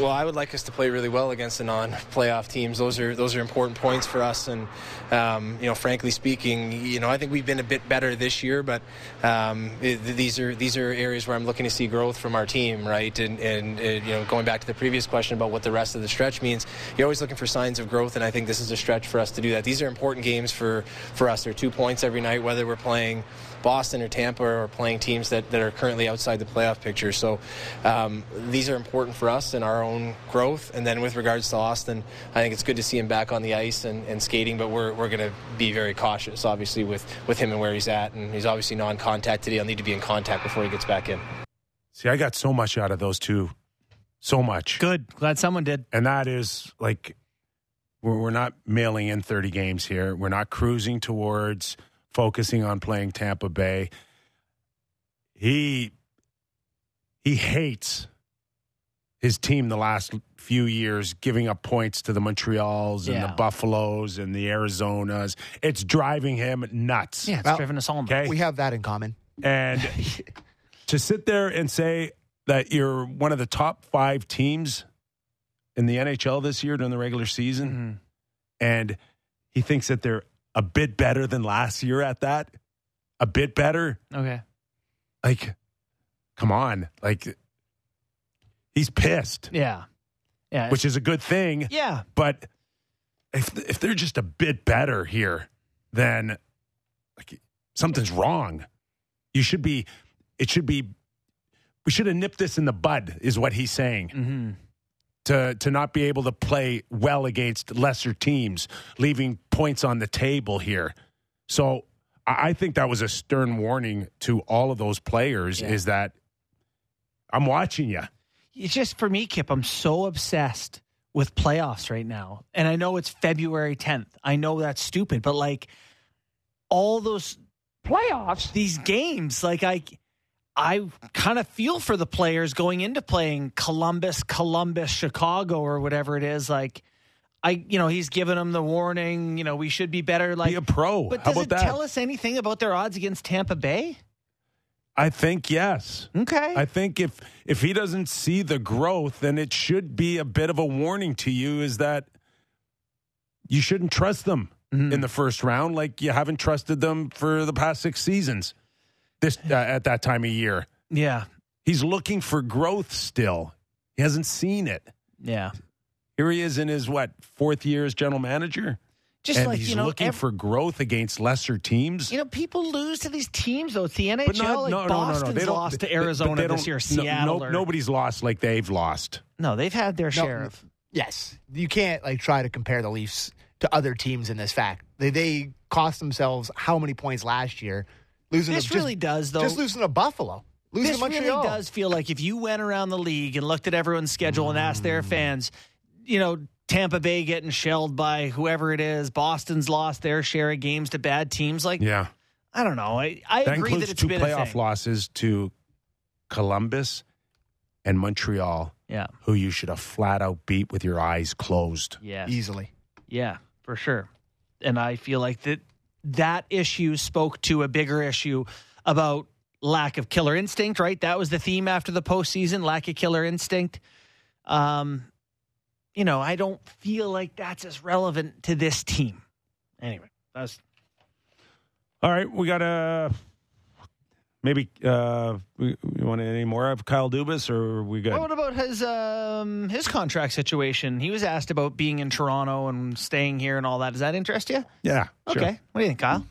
G: Well, I would like us to play really well against the non-playoff teams. Those are those are important points for us, and um, you know, frankly speaking, you know, I think we've been a bit better this year, but um, it, these are these are areas where I'm looking to see growth from our team, right? And, and you know, going back to the previous question about what the rest of the stretch means, you're always looking for signs of growth, and I think this is a stretch for us to do that. These are important games for for us. They're two points every night, whether we're playing. Boston or Tampa are playing teams that, that are currently outside the playoff picture. So um, these are important for us and our own growth. And then with regards to Austin, I think it's good to see him back on the ice and, and skating, but we're, we're going to be very cautious, obviously, with, with him and where he's at. And he's obviously non contact today. He'll need to be in contact before he gets back in.
B: See, I got so much out of those two. So much.
C: Good. Glad someone did.
B: And that is like, we're, we're not mailing in 30 games here. We're not cruising towards focusing on playing Tampa Bay. He he hates his team the last few years giving up points to the Montreals and
C: Yeah.
B: the Buffaloes and the Arizonas. It's driving him nuts.
C: Yeah, it's
D: Well,
C: driven us all nuts.
B: Okay.
D: We have that in common.
B: And to sit there and say that you're one of the top five teams in the NHL this year during the regular season,
C: Mhm.
B: and he thinks that they're a bit better than last year at that, a bit better.
C: Okay.
B: Like, come on. Like, he's pissed,
C: Yeah. Yeah.
B: which is a good thing.
C: yeah.
B: But if if they're just a bit better here, then like something's wrong. You should be. It should be. We should have nipped this in the bud, is what he's saying.
C: hmm
B: To to not be able to play well against lesser teams, leaving points on the table here. So I I think that was a stern warning to all of those players.
C: Yeah.
B: Is that I'm watching you.
C: It's just for me, Kip, I'm so obsessed with playoffs right now. And I know it's February 10th. I know that's stupid, but like all those playoffs, these games, like I I kind of feel for the players going into playing Columbus, Columbus, Chicago or whatever it is like I you know, he's given them the warning, you know, we should be better like
B: Be a pro.
C: But does it
B: that?
C: tell us anything about their odds against Tampa Bay?
B: I think yes.
C: Okay.
B: I think if if he doesn't see the growth, then it should be a bit of a warning to you is that you shouldn't trust them
C: Mhm.
B: in the first round like you haven't trusted them for the past 6 seasons. This uh, at that time of year.
C: yeah.
B: He's looking for growth still. He hasn't seen it.
C: Yeah.
B: Here he is in his what, fourth year as general manager?
C: Just
B: and
C: like
B: he's
C: you know,
B: looking
C: ev-
B: for growth against lesser teams.
C: You know, people lose to these teams though. It's the NHL.
B: But not,
C: like
B: no, no, no, no. They don't,
C: lost to Arizona
B: they
C: this
B: don't-
C: year.
B: no,
C: Seattle.
B: no,
C: or-
B: nobody's lost like they've lost.
C: No, they've had their
D: No,
C: share of.
D: Yes, you can't like try to compare the Leafs to other teams in this fact. They they cost themselves how many points last year? Losing
C: This
D: to,
C: really
D: just,
C: does though.
D: just losing to Buffalo, losing
C: this
D: to Montreal.
C: really does feel like if you went around the league and looked at everyone's schedule and asked
B: Mm.
C: their fans, you know, Tampa Bay getting shelled by whoever it is, Boston's lost their share of games to bad teams. Like,
B: Yeah.
C: I don't know. I, I
B: That
C: agree
B: includes
C: that it's
B: two
C: been a
B: playoff
C: thing.
B: losses to Columbus and Montreal,
C: Yeah.
B: who you should have flat out beat with your eyes closed.
C: Yeah.
D: easily.
C: Yeah, for sure. And I feel like that that issue spoke to a bigger issue about lack of killer instinct, right? That was the theme after the postseason, lack of killer instinct. Um, you know, I don't feel like that's as relevant to this team. Anyway, that's
B: All right, we got a maybe uh we, we want any more of Kyle Dubas or we got
C: what about his um his contract situation? He was asked about being in Toronto and staying here and all that. Does that interest you?
B: Yeah. sure.
C: Okay. What do you think, Kyle?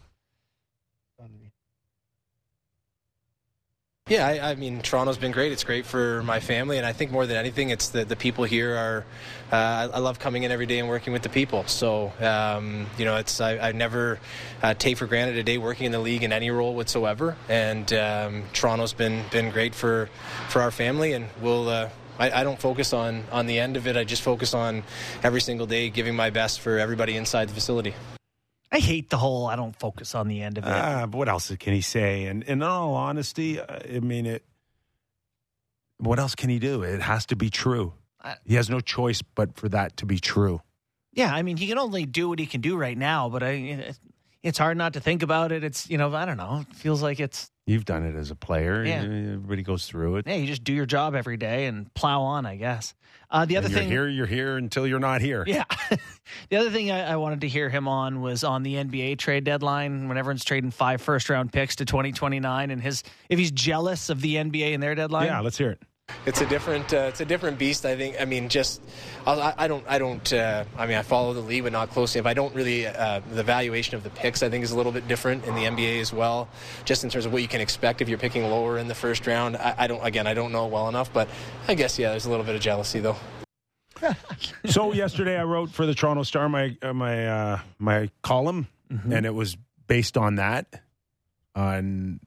G: Yeah, I, I mean, Toronto's been great. It's great for my family, and I think more than anything, it's the, the people here are. Uh, I, love coming in every day and working with the people. So, um, you know, it's I, I never uh, take for granted a day working in the league in any role whatsoever. And um, Toronto's been been great for for our family, and we'll. Uh, I, I don't focus on on the end of it. I just focus on every single day giving my best for everybody inside the facility.
C: I hate the whole I don't focus on the end of it.
B: Ah, but what else can he say? And, and in all honesty, uh, I mean it. What else can he do? It has to be true.
C: I-
B: He has no choice but for that to be true.
C: Yeah, I mean, he can only do what he can do right now, but I, it- it's hard not to think about it. It's, you know, I don't know. It feels like it's,
B: You've done it as a player.
C: Yeah.
B: Everybody goes through it.
C: Yeah, you just do your job every day and plow on, I guess. Uh, the other
B: you're
C: thing,
B: here, you're here until you're not here.
C: yeah. the other thing I, I wanted to hear him on was on the NBA trade deadline when everyone's trading five first round picks to 2029, and his if he's jealous of the NBA and their deadline.
B: Yeah, let's hear it.
G: It's a different, uh, it's a different beast. I think. I mean, just I, I don't, I don't. Uh, I mean, I follow the league, but not closely. If I don't really, uh, the valuation of the picks, I think, is a little bit different in the NBA as well. Just in terms of what you can expect if you're picking lower in the first round. I, I don't. Again, I don't know well enough, but I guess yeah, there's a little bit of jealousy though.
B: So yesterday I wrote for the Toronto Star my uh, my uh, my column, and it was based on that, on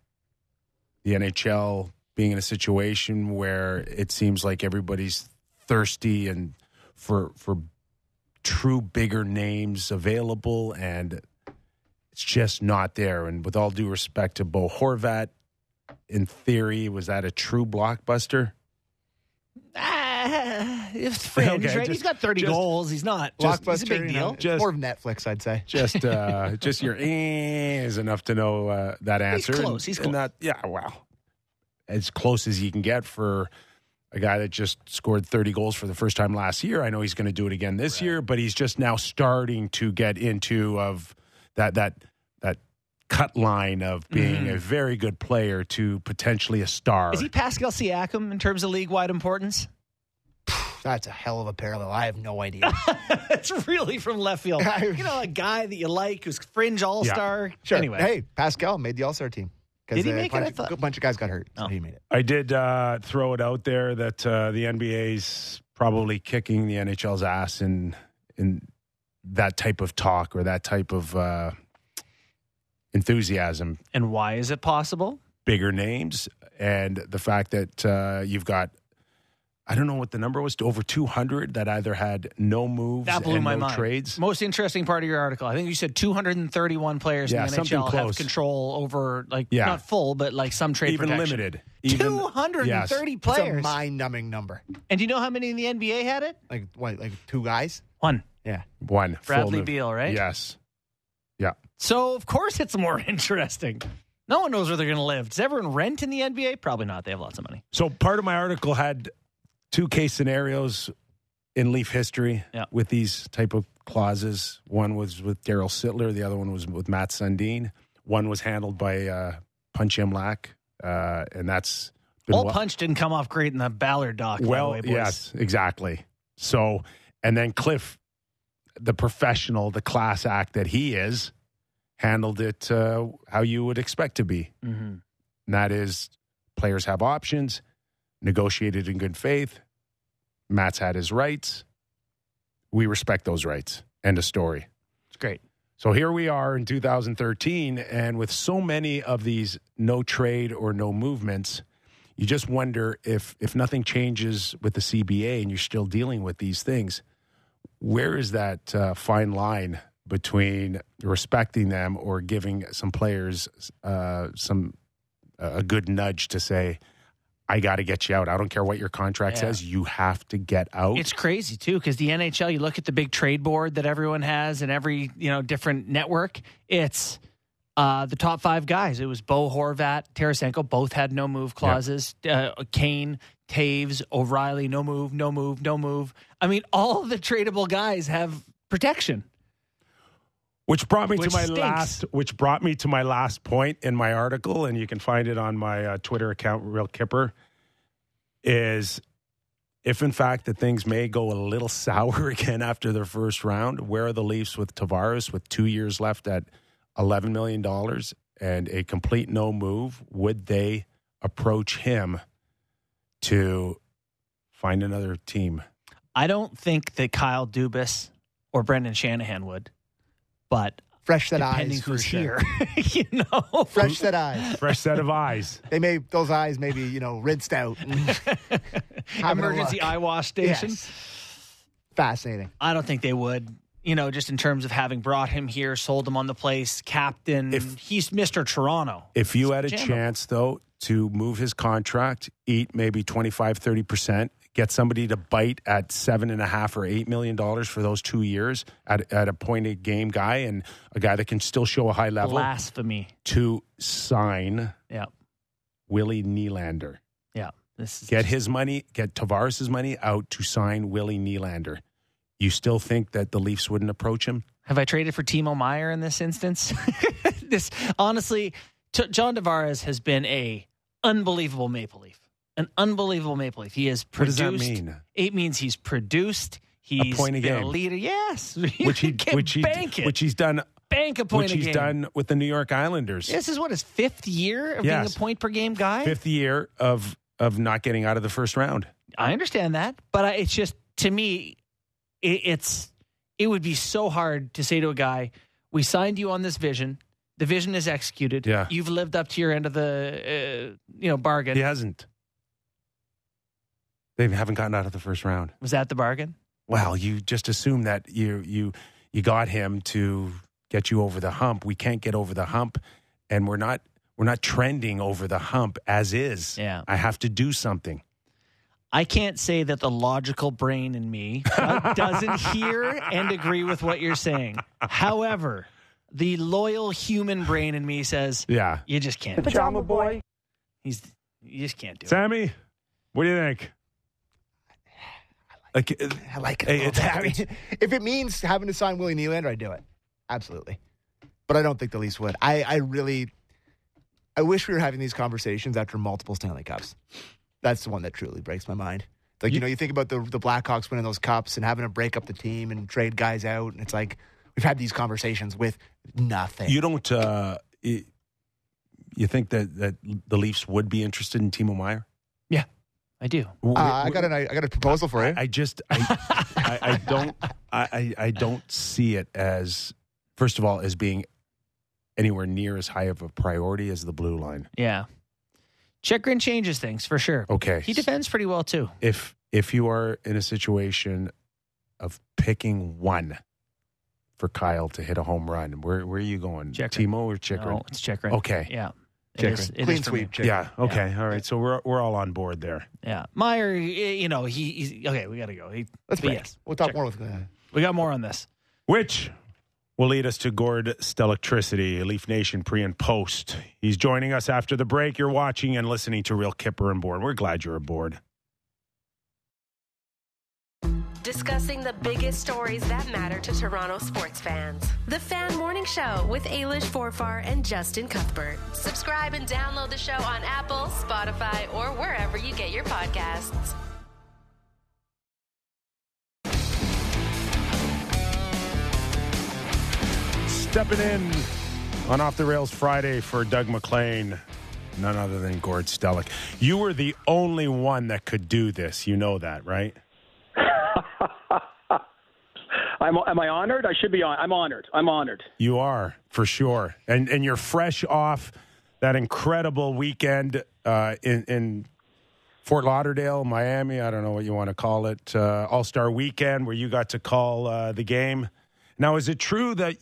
B: the NHL being in a situation where it seems like everybody's thirsty and for for true bigger names available, and it's just not there. And with all due respect to Bo Horvat, in theory, was that a true blockbuster?
C: Ah, it's fringe,
B: Okay,
C: right?
B: just-
C: he's got 30
B: just-
C: goals. He's not.
B: just-
C: he's a big
D: you know,
C: deal.
B: Just-
D: more of Netflix, I'd say.
B: just uh just your eh is enough to know uh, that
C: He's
B: answer.
C: close, he's
B: And
C: close.
B: that, yeah, wow, as close as you can get for a guy that just scored 30 goals for the first time last year. I know he's going to do it again this year, but he's just now starting to get into of that that that cut line of being mm-hmm. a very good player to potentially a star.
C: Is he Pascal Siakam in terms of league wide importance?
D: That's a hell of a parallel. I have no idea.
C: It's really from left field. You know, a guy that you like who's fringe all star.
D: Sure.
C: Anyway,
D: Hey, Pascal made the All Star team. 'Cause
C: Did he
D: a
C: make it? I
D: bunch,
C: thought-
D: A bunch of guys got hurt, so
C: Oh.
D: he made it.
B: I did uh, throw it out there that uh, the NBA's probably kicking the NHL's ass in in that type of talk or that type of uh, enthusiasm.
C: and why is it possible?
B: Bigger names and the fact that uh, you've got. I don't know what the number was, over 200 that either had no moves
C: That blew
B: and
C: my
B: no
C: mind.
B: trades.
C: Most interesting part of your article. I think you said 231 players
B: Yeah,
C: in the
B: something
C: NHL have control over, like,
B: Yeah.
C: not full, but like some trade
B: Even
C: protection.
B: limited. Even,
C: 230
B: yes.
D: It's a
C: players.
D: mind numbing number.
C: and do you know how many in the NBA had it?
D: Like what? Like two guys?
C: One.
D: Yeah.
B: One. full
C: Bradley
B: move.
C: Beal, right?
B: Yes. Yeah.
C: So, of course, it's more interesting. No one knows where they're going to live. Does everyone rent in the NBA? Probably not. They have lots of money.
B: So part of my article had two case scenarios in Leaf history
C: Yeah.
B: with these type of clauses. One was with Daryl Sittler. The other one was with Mats Sundin. One was handled by uh, Punch Imlach, uh, and that's been
C: All
B: well-
C: punch didn't come off great in the Ballard doc.
B: well,
C: way,
B: yes, exactly. So, and then Cliff, the professional, the class act that he is, handled it uh, how you would expect to be.
C: hmm
B: And that is players have options, negotiated in good faith. Matt's had his rights. We respect those rights. End of story.
C: It's great.
B: So here we are in 2013, and with so many of these no trade or no movements, you just wonder if if nothing changes with the CBA and you're still dealing with these things, where is that uh, fine line between respecting them or giving some players uh, some a good nudge to say, "I got to get you out. I don't care what your contract
C: Yeah.
B: says. You have to get out."
C: It's crazy too because the NHL. You look at the big trade board that everyone has and every you know different network. It's uh, the top five guys. It was Bo Horvat, Tarasenko. Both had no move clauses. Uh, Kane, Toews, O'Reilly, no move, no move, no move. I mean, all the tradable guys have protection.
B: Which brought me
C: Which
B: to my
C: stinks.
B: last, which brought me to my last point in my article, and you can find it on my uh, Twitter account, Real Kyper. Is if in fact that things may go a little sour again after their first round, where are the Leafs with Tavares with two years left at eleven million dollars and a complete no move? Would they approach him to find another team?
C: I don't think that Kyle Dubas or Brendan Shanahan would, but
D: Fresh set
C: depending
D: eyes for
C: who's
D: sure.
C: here, you know.
D: Fresh set eyes.
B: Fresh set of eyes.
D: They may those eyes may be you know rinsed out. and having a
C: Emergency eye wash station.
D: Yes. Fascinating.
C: I don't think they would. You know, just in terms of having brought him here, sold him on the place, captain.
B: If-
C: he's Mr. Toronto.
B: If you had a chance, though, to move his contract, eat maybe 25, 30%, get somebody to bite at seven and a half or eight million dollars for those two years at, at a point a game guy and a guy that can still show a high level
C: Blasphemy.
B: to sign
C: Yeah.
B: Willie Nylander.
C: Yeah. This is
B: Get his money, get Tavares' money out to sign Willie Nylander. You still think that the Leafs wouldn't approach him?
C: Have I traded for Timo Meier in this instance? this honestly, T- John Tavares has been a unbelievable Maple Leaf, an unbelievable Maple Leaf. He has
B: What does
C: produced.
B: that mean?
C: It means he's produced. He's
B: point a game.
C: a leader. Yes,
B: Which he,
C: can
B: which he,
C: bank it.
B: which he's done,
C: bank a point
B: which
C: a
B: he's
C: game.
B: done with the New York Islanders.
C: This is what his fifth year of
B: Yes.
C: being a point per game guy.
B: Fifth year of of not getting out of the first round.
C: I understand that, but I, it's just to me, it, it's it would be so hard to say to a guy, "We signed you on this vision. The vision is executed.
B: Yeah.
C: You've lived up to your end of the uh, you know bargain.
B: He hasn't. They haven't gotten out of the first round.
C: Was that the bargain?
B: Well, you just assume that you you you got him to get you over the hump. We can't get over the hump, and we're not we're not trending over the hump as is.
C: Yeah.
B: I have to do something.
C: I can't say that the logical brain in me uh, doesn't hear and agree with what you're saying. However, the loyal human brain in me says
B: Yeah,
C: you just can't.
D: Pajama boy.
C: He's you just can't do it.
B: Sammy, what do you think? Like, uh,
D: I like it. A
B: it's-
D: I mean, if it means having to sign Willie Nylander, I do it. Absolutely. But I don't think the Leafs would. I, I really, I wish we were having these conversations after multiple Stanley Cups. That's the one that truly breaks my mind. Like, you, know, you think about the, the Blackhawks winning those cups and having to break up the team and trade guys out. And it's like, we've had these conversations with nothing.
B: you don't. Uh, you, you think that that the Leafs would be interested in Timo Meier?
C: I do.
D: uh, I got an, I got a proposal for you.
B: I just I, I, I don't I, I I don't see it as first of all as being anywhere near as high of a priority as the blue line.
C: Yeah. Chychrun changes things for sure.
B: Okay,
C: He defends pretty well too.
B: if if you are in a situation of picking one for Kyle to hit a home run, where where are you going?
C: Chychrun.
B: Timo or Chychrun?
C: No, it's Chychrun.
B: Okay.
C: Yeah. It
D: Chychrun.
C: is- it
D: Clean
C: is
D: sweep. Chychrun.
B: Yeah. Okay. All right. So we're we're all on board there.
C: Yeah. Meier, you know, he, he's okay. We got to go. He,
D: Let's
C: but
D: break.
C: yes,
D: We'll talk
C: Check.
D: more with uh,
C: we got more on this.
B: Which will lead us to Gord Stellectricity, Leaf Nation pre and post. He's joining us after the break. You're watching and listening to Real Kyper and Bourne. We're glad you're aboard.
H: Discussing the biggest stories that matter to Toronto sports fans. The Fan Morning Show with Ailish Forfar and Justin Cuthbert. Subscribe and download the show on Apple, Spotify, or wherever you get your podcasts.
B: Stepping in on Off the Rails Friday for Doug MacLean, none other than Gord Stellick. You were the only one that could do this. You know that, right?
I: I'm, am I honored? I should be on. I'm honored. I'm honored.
B: You are for sure, and and you're fresh off that incredible weekend uh, in in Fort Lauderdale, Miami. I don't know what you want to call it, uh, All Star Weekend, where you got to call uh, the game. Now, is it true that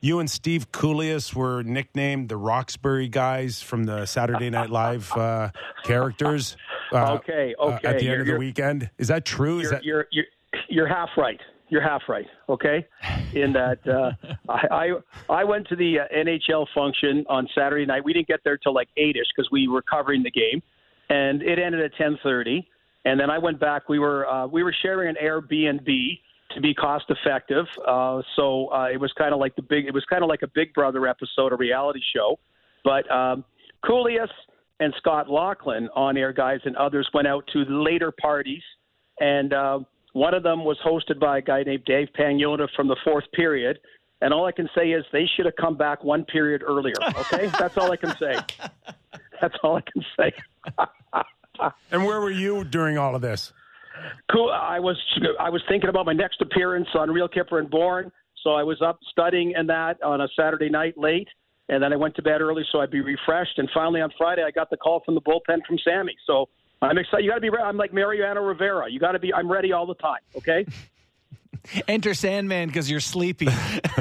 B: you and Steve Kouleas were nicknamed the Roxbury guys from the Saturday Night Live uh, characters? uh,
I: Okay,
B: uh, at the end
I: you're-
B: of the weekend, is that true? Is that
I: you're you're you're half right. You're half right. Okay, in that uh, I, I I went to the uh, NHL function on Saturday night. We didn't get there till like eight ish because we were covering the game, and it ended at ten thirty. And then I went back. We were uh, we were sharing an Airbnb to be cost effective. Uh, so uh, it was kind of like the big. It was kind of like a Big Brother episode, a reality show. But um, Kouleas and Scott Laughlin, on air guys, and others went out to later parties, and uh, one of them was hosted by a guy named Dave Pagnotta from the fourth period. And all I can say is they should have come back one period earlier. Okay, that's all I can say. That's all I can say.
B: and where were you during all of this?
I: Cool. I was I was thinking about my next appearance on Real Kyper and Bourne, so I was up studying and that on a Saturday night late, and then I went to bed early so I'd be refreshed. And finally on Friday, I got the call from the bullpen from Sammy. So I'm excited. You got to be ready. I'm like Mariano Rivera. You got to be. I'm ready all the time. Okay.
C: Enter Sandman because you're sleepy.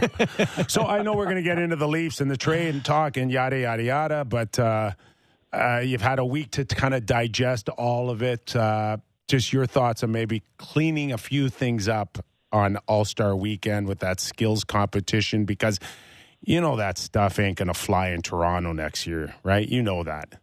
B: so I know we're going to get into the Leafs and the trade and talk and yada yada yada, but uh, uh, you've had a week to kind of digest all of it. Uh, just your thoughts on maybe cleaning a few things up on All Star Weekend with that skills competition because you know that stuff ain't going to fly in Toronto next year, right? You know that.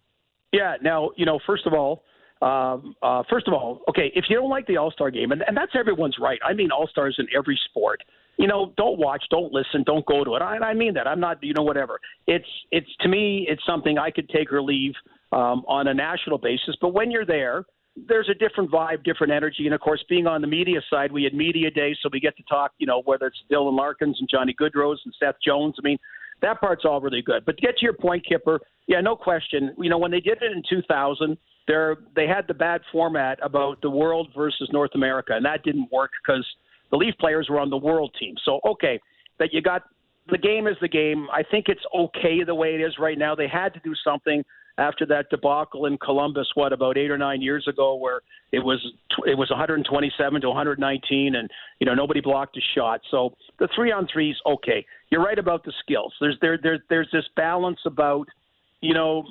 I: Yeah. Now, you know, first of all, um, uh, first of all, okay, if you don't like the All Star game, and, and that's everyone's right. I mean, All Stars in every sport. You know, don't watch, don't listen, don't go to it. I, I mean that. I'm not, you know, whatever. It's, it's to me, it's something I could take or leave um, on a national basis. But when you're there, there's a different vibe, different energy, and of course, being on the media side, we had media day, so we get to talk. You know, whether it's Dylan Larkins and Johnny Gaudreaus and Seth Jones. I mean, that part's all really good. But to get to your point, Kyper, yeah, no question. You know, when they did it in 2000, there they had the bad format about the world versus North America, and that didn't work because the Leaf players were on the world team. So okay, that you got the game is the game. I think it's okay the way it is right now. They had to do something after that debacle in Columbus, what about eight or nine years ago, where it was it was 127 to 119, and you know nobody blocked a shot. So the three on threes, okay. You're right about the skills. There's there there there's this balance about you know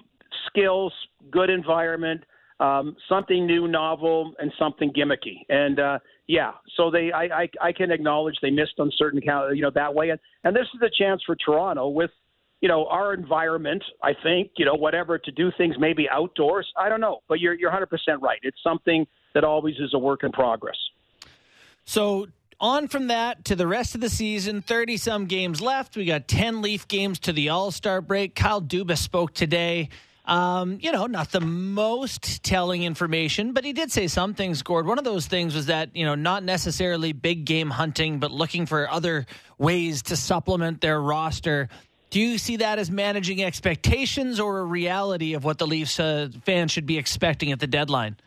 I: skills, good environment, um, something new, novel, and something gimmicky. And uh, yeah, so they I, I I can acknowledge they missed on certain count you know that way, and and this is a chance for Toronto with you know, our environment, I think, you know, whatever, to do things maybe outdoors. I don't know, but you're, you're 100% right. It's something that always is a work in progress.
C: So, on from that to the rest of the season, 30 some games left. We got 10 Leaf games to the All Star break. Kyle Dubas spoke today. Um, you know, not the most telling information, but he did say some things, Gord. One of those things was that, you know, not necessarily big game hunting, but looking for other ways to supplement their roster. Do you see that as managing expectations or a reality of what the Leafs uh, fans should be expecting at the deadline?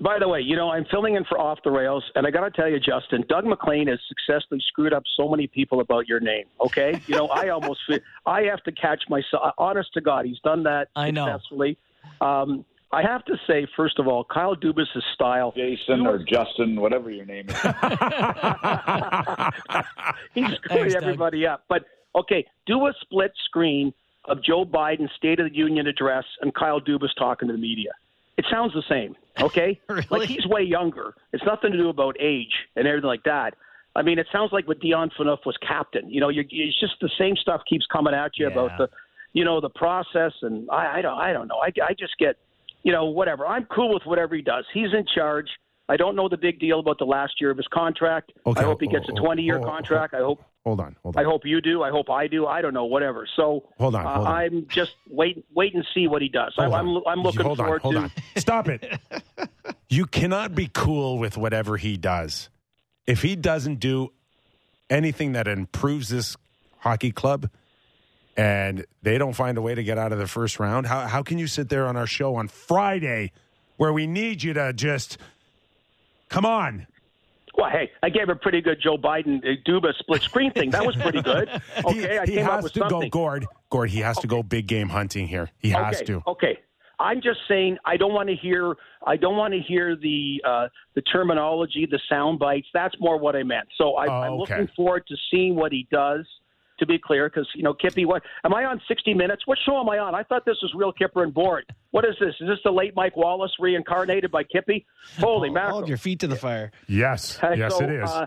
I: By the way, you know, I'm filling in for Off the Rails, and I got to tell you, Justin, Doug MacLean has successfully screwed up so many people about your name. Okay, you know, I almost feel, I have to catch myself. Honest to God, he's done that
C: I know.
I: successfully. Um, I have to say, first of all, Kyle Dubas' style.
E: Jason or Justin, whatever your name is.
I: He's screwing
C: Thanks, Doug.
I: everybody up. But okay, do a split screen of Joe Biden's State of the Union address and Kyle Dubas talking to the media. It sounds the same. Okay,
C: Really?
I: like he's way younger. It's nothing to do about age and everything like that. I mean, it sounds like when Dion Phaneuf was captain. You know, you're, it's just the same stuff keeps coming at you about the, you know, the process, and I, I don't, I don't know. I, I just get, you know, whatever. I'm cool with whatever he does. He's in charge. I don't know the big deal about the last year of his contract.
B: Okay.
I: I hope he gets a
B: Oh,
I: 20 year
B: oh, oh,
I: contract. I hope
B: Hold on, hold on.
I: I hope you do. I hope I do. I don't know. Whatever. So
B: Hold on,
I: uh,
B: hold on.
I: I'm just wait, wait and see what he does. I,
B: Hold
I: I'm. I'm looking
B: hold
I: forward
B: on, hold
I: to.
B: on. Stop it. you cannot be cool with whatever he does. If he doesn't do anything that improves this hockey club and they don't find a way to get out of the first round, how, how can you sit there on our show on Friday where we need you to just come on?
I: Well, hey, I gave a pretty good Joe Biden uh, Duba split screen thing. That was pretty good. Okay,
B: he,
I: I
B: he has
I: up with
B: to
I: something.
B: go, Gord. Gord, he has to go big game hunting here. He has
I: okay,
B: to.
I: Okay. I'm just saying I don't want to hear I don't want to hear the uh, the terminology, the sound bites. That's more what I meant. So I,
B: Oh,
I: I'm
B: okay.
I: looking forward to seeing what he does. To be clear, because you know, Kippy, what am I on 60 Minutes? What show am I on? I thought this was real Kyper and Bourne. What is this? Is this the late Mike Wallace reincarnated by Kippy? Holy mackerel!
F: Hold your feet to the fire.
B: Yes.
I: Uh,
B: yes,
I: so,
B: it is.
I: Uh,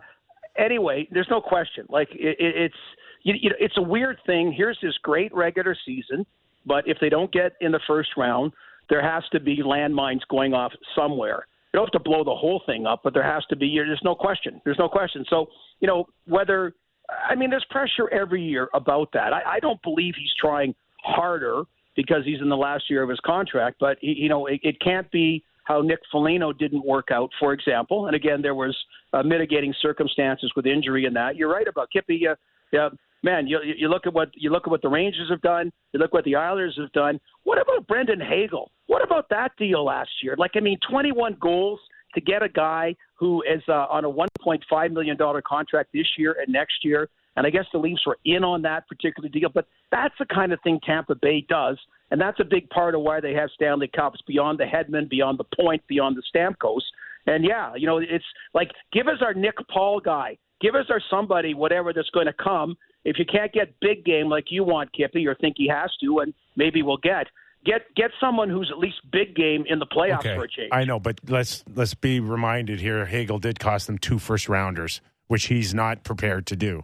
I: anyway, there's no question. Like it, it, it's you, you know, it's a weird thing. Here's this great regular season, but if they don't get in the first round, there has to be landmines going off somewhere. You don't have to blow the whole thing up, but there has to be. There's no question. There's no question. So you know whether I mean there's pressure every year about that. I, I don't believe he's trying harder because he's in the last year of his contract, but he, you know it, it can't be how Nick Foligno didn't work out, for example. And again, there was uh, mitigating circumstances with injury and that. You're right about Kippy. Uh, yeah, man, you, you look at what you look at what the Rangers have done. You look at what the Islanders have done. What about Brandon Hagel? What about that deal last year? Like, I mean, 21 goals to get a guy who is uh, on a 1.5 million dollar contract this year and next year. And I guess the Leafs were in on that particular deal. But that's the kind of thing Tampa Bay does. And that's a big part of why they have Stanley Cups beyond the Hedman, beyond the Point, beyond the Stamkos. And yeah, you know, it's like give us our Nick Paul guy, give us our somebody, whatever that's going to come. If you can't get big game like you want, Kippy, or think he has to, and maybe we'll get get get someone who's at least big game in the playoffs
B: okay.
I: for a change.
B: I know, but let's let's be reminded here. Hagel did cost them two first rounders, which he's not prepared to do.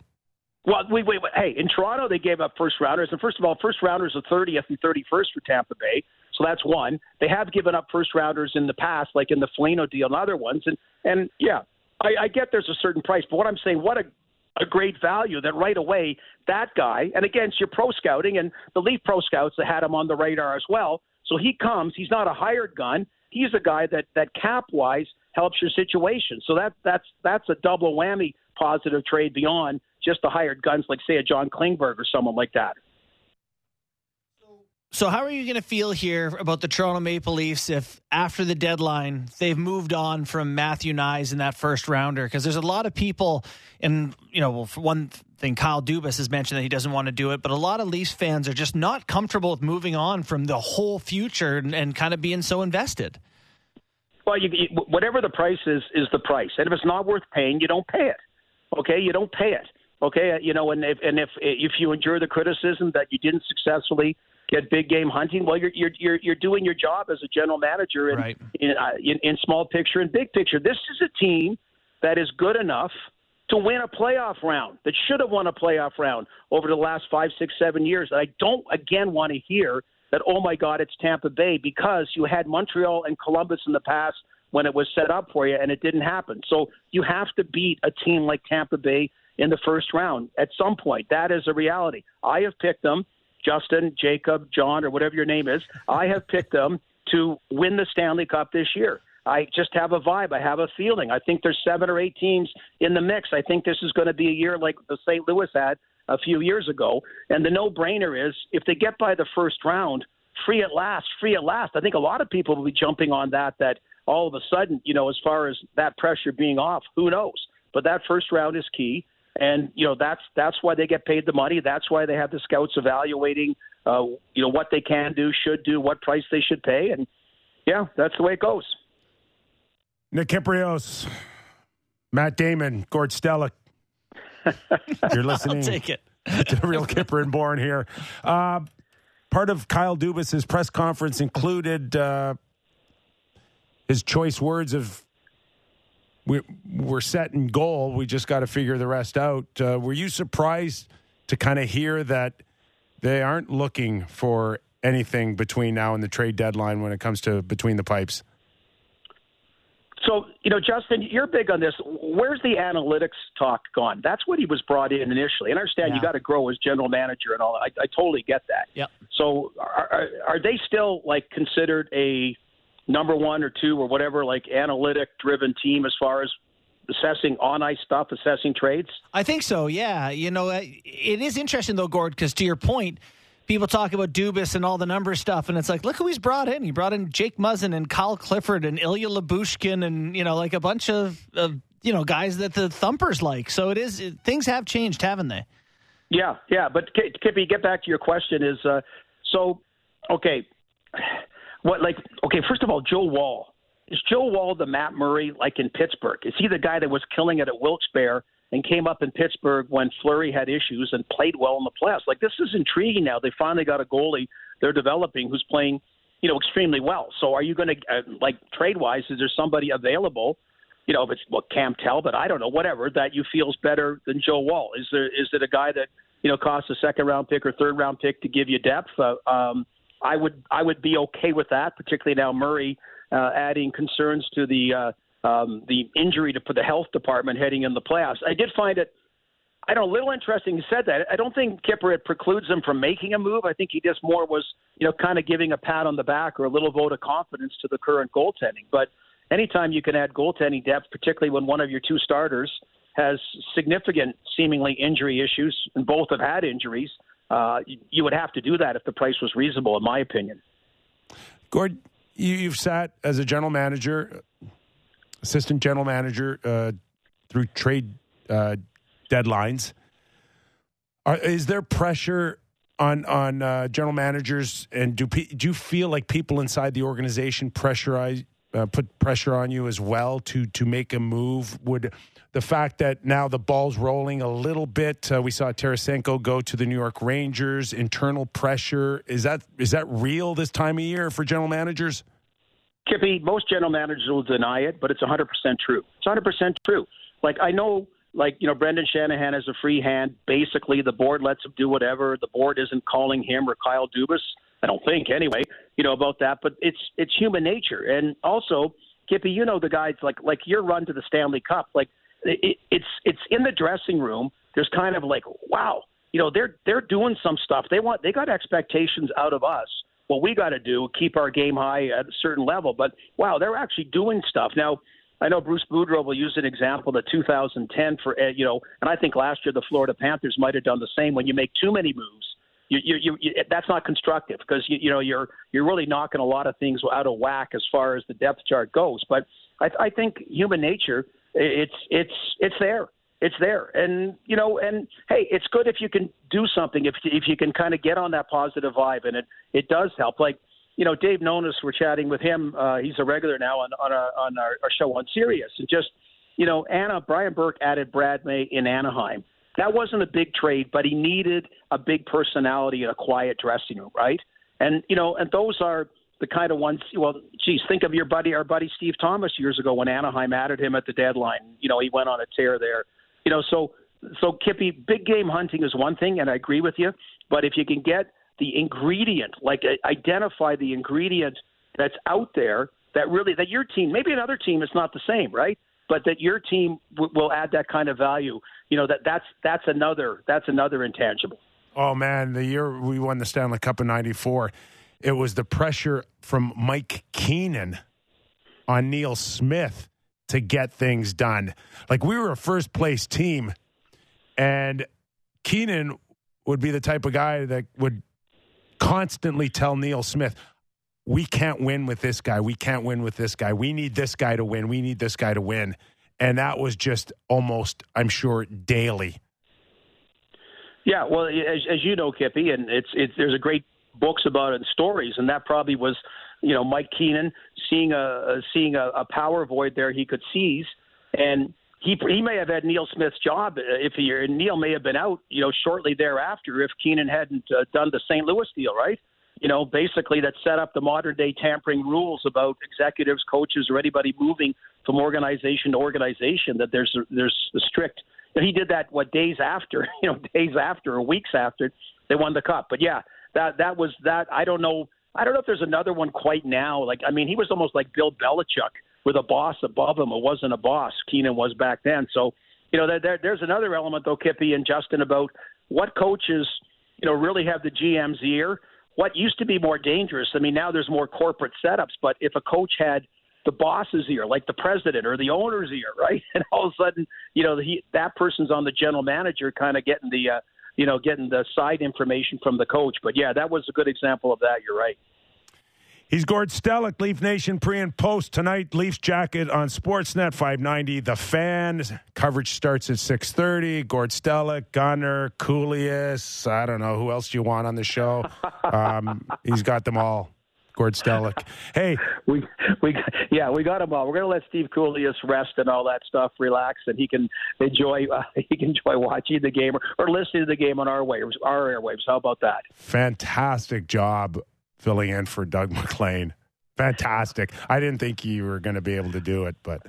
I: Well, wait, wait, wait. Hey, in Toronto, they gave up first rounders. And first of all, first rounders are 30th and 31st for Tampa Bay. So that's one. They have given up first rounders in the past, like in the Foligno deal and other ones. And and yeah, I, I get there's a certain price, but what I'm saying, what a a great value that right away that guy, and against your pro scouting and the Leaf pro scouts that had him on the radar as well. So he comes. He's not a hired gun. He's a guy that that cap wise helps your situation. So that that's that's a double whammy positive trade beyond just the hired guns like say a John Klingberg or someone like that.
C: So, how are you going to feel here about the Toronto Maple Leafs if after the deadline they've moved on from Matthew Knies in that first rounder? Because there's a lot of people, and you know, well, for one thing, Kyle Dubas has mentioned that he doesn't want to do it, but a lot of Leafs fans are just not comfortable with moving on from the whole future and, and kind of being so invested.
I: Well, you, you, whatever the price is, is the price, and if it's not worth paying, you don't pay it. Okay, you don't pay it. Okay, you know, and if and if if you endure the criticism that you didn't successfully get big game hunting. Well, you're you're you're, you're doing your job as a general manager in,
C: Right.
I: in, uh, in in small picture and big picture. This is a team that is good enough to win a playoff round. That should have won a playoff round over the last five, six, seven years. And I don't again want to hear that. Oh my God, it's Tampa Bay because you had Montreal and Columbus in the past when it was set up for you and it didn't happen. So you have to beat a team like Tampa Bay in the first round at some point. That is a reality. I have picked them. Justin, Jacob, John, or whatever your name is, I have picked them to win the Stanley Cup this year. I just have a vibe. I have a feeling. I think there's seven or eight teams in the mix. I think this is going to be a year like the St. Louis had a few years ago. And the no brainer is if they get by the first round, free at last, free at last. I think a lot of people will be jumping on that, that all of a sudden, you know, as far as that pressure being off, who knows? But that first round is key and you know that's that's why they get paid the money. That's why they have the scouts evaluating, uh, you know, what they can do, should do, what price they should pay, and yeah, that's the way it goes.
B: Nick Kypreos, Matt Damon, Gord Stellick. You're listening.
C: I'll take it.
B: to the real Kyper and Bourne here. Uh, part of Kyle Dubas's press conference included uh, his choice words of we, we're set in goal. We just got to figure the rest out. Uh, were you surprised to kind of hear that they aren't looking for anything between now and the trade deadline when it comes to between the pipes?
I: So, you know, Justin, you're big on this. Where's the analytics talk gone? That's what he was brought in initially. And I understand
C: Yeah.
I: you got to grow as general manager and all. I, I totally get that.
C: Yep.
I: So, are, are, are they still like considered a number one or two or whatever, like analytic driven team as far as assessing on ice stuff, assessing trades?
C: I think so. Yeah, you know, uh, it is interesting though, Gord, because to your point, people talk about Dubas and all the number stuff, and it's like, look who he's brought in. He brought in Jake Muzzin and Kyle Clifford and Ilya Lyubushkin, and you know, like a bunch of, of you know guys that the thumpers like. So it is it, things have changed, haven't they?
I: Yeah, yeah. But Kippy, get back to your question. Is uh, so okay? What like okay? First of all, Joe Woll is Joe Woll the Matt Murray like in Pittsburgh? Is he the guy that was killing it at Wilkes-Barre and came up in Pittsburgh when Fleury had issues and played well in the playoffs? Like this is intriguing. Now they finally got a goalie they're developing who's playing you know extremely well. So are you going to uh, like trade wise? Is there somebody available? you know, if it's well, Cam Talbot, I don't know, whatever that you feels better than Joe Woll. Is there is it a guy that you know costs a second round pick or third round pick to give you depth? Uh, um, I would I would be okay with that, particularly now Murray uh, adding concerns to the uh, um, the injury to for the health department heading in the playoffs. I did find it. I don't a little interesting you said that. I don't think Kyper it precludes him from making a move. I think he just more was, you know, kind of giving a pat on the back or a little vote of confidence to the current goaltending. But anytime you can add goaltending depth, particularly when one of your two starters has significant, seemingly injury issues, and both have had injuries, uh, you, you would have to do that if the price was reasonable, in my opinion.
B: Gord, you, you've sat as a general manager, assistant general manager uh, through trade uh, deadlines. Are, is there pressure on on uh, general managers, and do pe- do you feel like people inside the organization pressurize uh, put pressure on you as well to to make a move? Would the fact that now the ball's rolling a little bit, uh, we saw Tarasenko go to the New York Rangers. Internal pressure is that is that real this time of year for general managers?
I: Kippy, most general managers will deny it, but it's 100% true. It's 100% true. Like, I know like you know Brendan Shanahan has a free hand. Basically, the board lets him do whatever. The board isn't calling him or Kyle Dubas. I don't think anyway. You know about that, but it's it's human nature. And also, Kippy, you know the guys like like your run to the Stanley Cup. Like it, it's it's in the dressing room. There's kind of like wow, you know they're they're doing some stuff. They want they got expectations out of us. What we got to do keep our game high at a certain level. But wow, they're actually doing stuff now. I know Bruce Boudreau will use an example, the 2010 for uh, you know, and I think last year the Florida Panthers might have done the same. When you make too many moves, you, you, you, you that's not constructive because you, you know you're you're really knocking a lot of things out of whack as far as the depth chart goes. But I, I think human nature, it's it's it's there, it's there, and you know, and hey, it's good if you can do something if if you can kind of get on that positive vibe, and it it does help. Like you know, Dave Nonis, we're chatting with him. Uh, he's a regular now on on our on our, our show on Sirius, and just you know, Anna Brian Burke added Brad May in Anaheim. That wasn't a big trade, but he needed a big personality in a quiet dressing room, right? And you know, and those are the kind of ones. Well, geez, think of your buddy, our buddy Steve Thomas years ago when Anaheim added him at the deadline. You know, he went on a tear there. You know, so so Kippy, big game hunting is one thing, and I agree with you. But if you can get the ingredient, like uh, identify the ingredient that's out there that really that your team, maybe another team is not the same, right? But that your team w- will add that kind of value. You know that that's that's another that's another intangible.
B: Oh man, the year we won the Stanley Cup in '94, it was the pressure from Mike Keenan on Neil Smith to get things done. Like we were a first place team, and Keenan would be the type of guy that would constantly tell Neil Smith, we can't win with this guy. We can't win with this guy. We need this guy to win. We need this guy to win. And that was just almost, I'm sure, daily.
I: Yeah, well, as, as you know, Kippy, and it's it's there's a great books about it and stories, and that probably was, you know, Mike Keenan seeing a seeing a, a power void there he could seize, and he he may have had Neil Smith's job if he and Neil may have been out, you know, shortly thereafter if Keenan hadn't uh, done the St. Louis deal, right? You know, basically that set up the modern day tampering rules about executives, coaches, or anybody moving from organization to organization. That there's there's strict. And he did that what days after, you know, days after or weeks after they won the cup. But yeah, that that was that. I don't know. I don't know if there's another one quite now. Like I mean, he was almost like Bill Belichick with a boss above him. It wasn't a boss. Keenan was back then. So, you know, there, there's another element though, Kippy and Justin, about what coaches, you know, really have the GM's ear. What used to be more dangerous. I mean, now there's more corporate setups. But if a coach had the boss's ear, like the president or the owner's ear, right? And all of a sudden, you know, he, that person's on the general manager, kind of getting the, uh, you know, getting the side information from the coach. But yeah, that was a good example of that. You're right.
B: He's Gord Stellick, Leaf Nation pre and post tonight. Leafs jacket on Sportsnet 590. The fan coverage starts at 6:30. Gord Stellick, Gunner, Kouleas. I don't know who else you want on the show. Um, he's got them all. Gord Stellick. Hey,
I: we we yeah we got him all. We're gonna let Steve Kouleas rest and all that stuff, relax, and he can enjoy uh, he can enjoy watching the game or, or listening to the game on our waves, our airwaves. How about that?
B: Fantastic job filling in for Doug MacLean. Fantastic. I didn't think you were going to be able to do it, but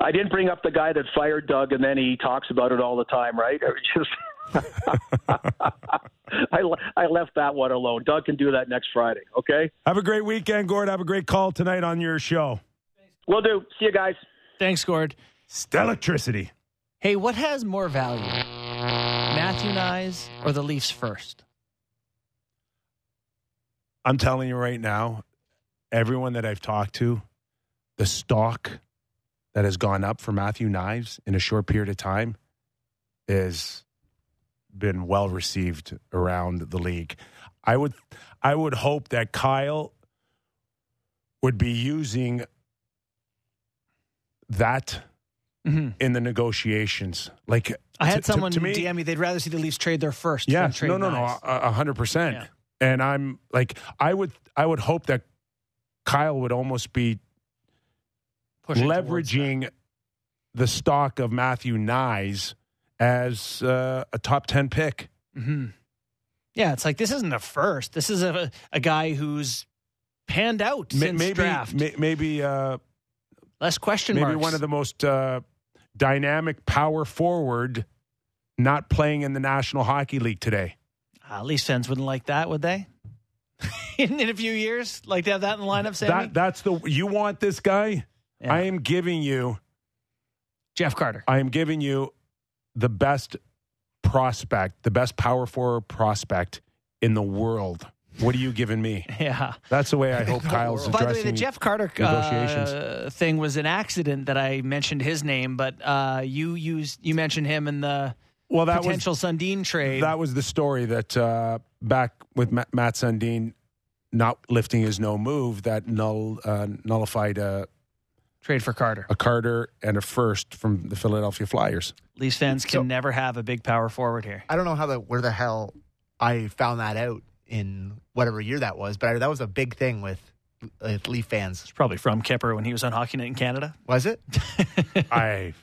I: I didn't bring up the guy that fired Doug, and then he talks about it all the time, right? Just I, I left that one alone. Doug can do that next Friday. Okay.
B: Have a great weekend, Gord. Have a great call tonight on your show.
I: We'll do. See you guys.
C: Thanks, Gord.
B: Stellelectricity.
C: Hey, what has more value, Matthew Knies or the Leafs first?
B: I'm telling you right now, everyone that I've talked to, the stock that has gone up for Matthew Knies in a short period of time has been well received around the league. I would I would hope that Kyle would be using that
C: mm-hmm.
B: in the negotiations. Like
C: I had
B: to,
C: someone
B: to, to me,
C: DM me they'd rather see the Leafs trade their first.
B: Yeah, no, no, no, a hundred percent. And I'm like, I would, I would hope that Kyle would almost be
C: Pushing
B: leveraging the stock of Matthew Knies as uh, a top ten pick.
C: hmm Yeah, it's like this isn't a first. This is a a guy who's panned out
B: Ma-
C: since
B: maybe,
C: draft.
B: ma- maybe, uh,
C: Less question
B: maybe
C: marks.
B: one of the most uh, dynamic power forward not playing in the National Hockey League today.
C: Uh, Leafs fans wouldn't like that, would they? in, in a few years, like to have that in the lineup, Sammy?
B: That that's the you want this guy?
C: Yeah.
B: I am giving you
C: Jeff Carter.
B: I am giving you the best prospect, the best power forward prospect in the world. What are you giving me?
C: Yeah.
B: That's the way I hope Kyle's
C: By the way, the Jeff Carter uh, thing was an accident that I mentioned his name, but uh, you used you mentioned him in the
B: well, that
C: potential Sundin trade.
B: that was the story that uh, back with Matt, Sundin not lifting his no move that null uh, nullified a,
C: trade for Carter.
B: a Carter and a first from the Philadelphia Flyers.
C: Leafs fans can
D: So-
C: never have a big power forward here.
D: I don't know how the where the hell I found that out in whatever year that was, but I, that was a big thing with, with Leaf fans.
C: It's probably from Kyper when he was on Hockey Night in Canada.
D: Was it?
B: I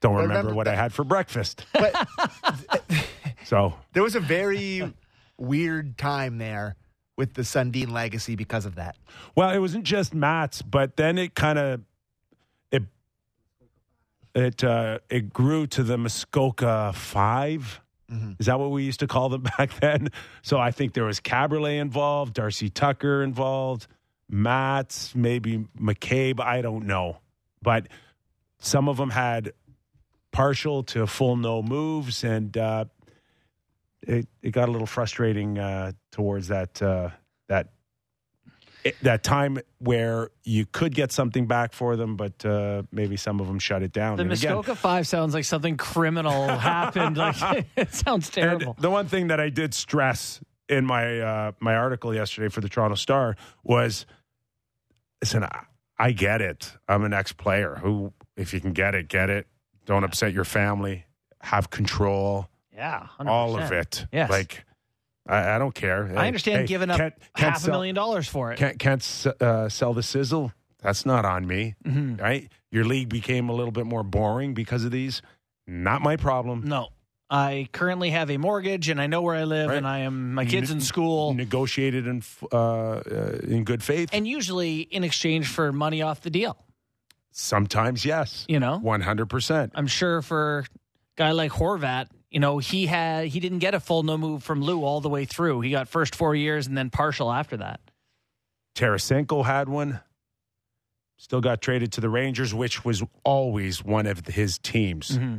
B: don't
D: I
B: remember,
D: remember
B: what I had for breakfast.
D: But
B: So
D: there was a very weird time there with the Sundin legacy because of that.
B: Well, it wasn't just Mats, but then it kind of it it uh, it grew to the Muskoka 5 Is that what we used to call them back then? So I think there was Kaberle involved, Darcy Tucker involved, Mats, maybe McCabe. I don't know, but some of them had partial to full no moves, and uh, it it got a little frustrating uh, towards that uh, that it- that time where you could get something back for them, but uh, maybe some of them shut it down.
C: The
B: And again-
C: Muskoka Five sounds like something criminal happened. Like it sounds terrible.
B: the one thing that I did stress in my uh, my article yesterday for the Toronto Star was, listen, I, I get it. I'm an ex player who, if you can get it, get it. Don't upset your family. Have control.
C: yeah, 100%.
B: All of it.
C: Yes.
B: Like, I, I don't care.
C: I understand
B: hey,
C: giving up
B: can't- can't
C: half a million dollars for it.
B: Can't can't uh, sell the sizzle. That's not on me,
C: Mhm.
B: right? Your league became a little bit more boring because of these. Not my problem.
C: No. I currently have a mortgage and I know where I live
B: Right.
C: and I am my kids in school.
B: Negotiated in uh, uh, in good faith.
C: And usually in exchange for money off the deal.
B: Sometimes, yes.
C: You know?
B: One hundred percent.
C: I'm sure for a guy like Horvat, you know, he had he didn't get a full no move from Lou all the way through. He got first four years and then partial after that.
B: Tarasenko had one. Still got traded to the Rangers, which was always one of his teams.
C: Mm-hmm.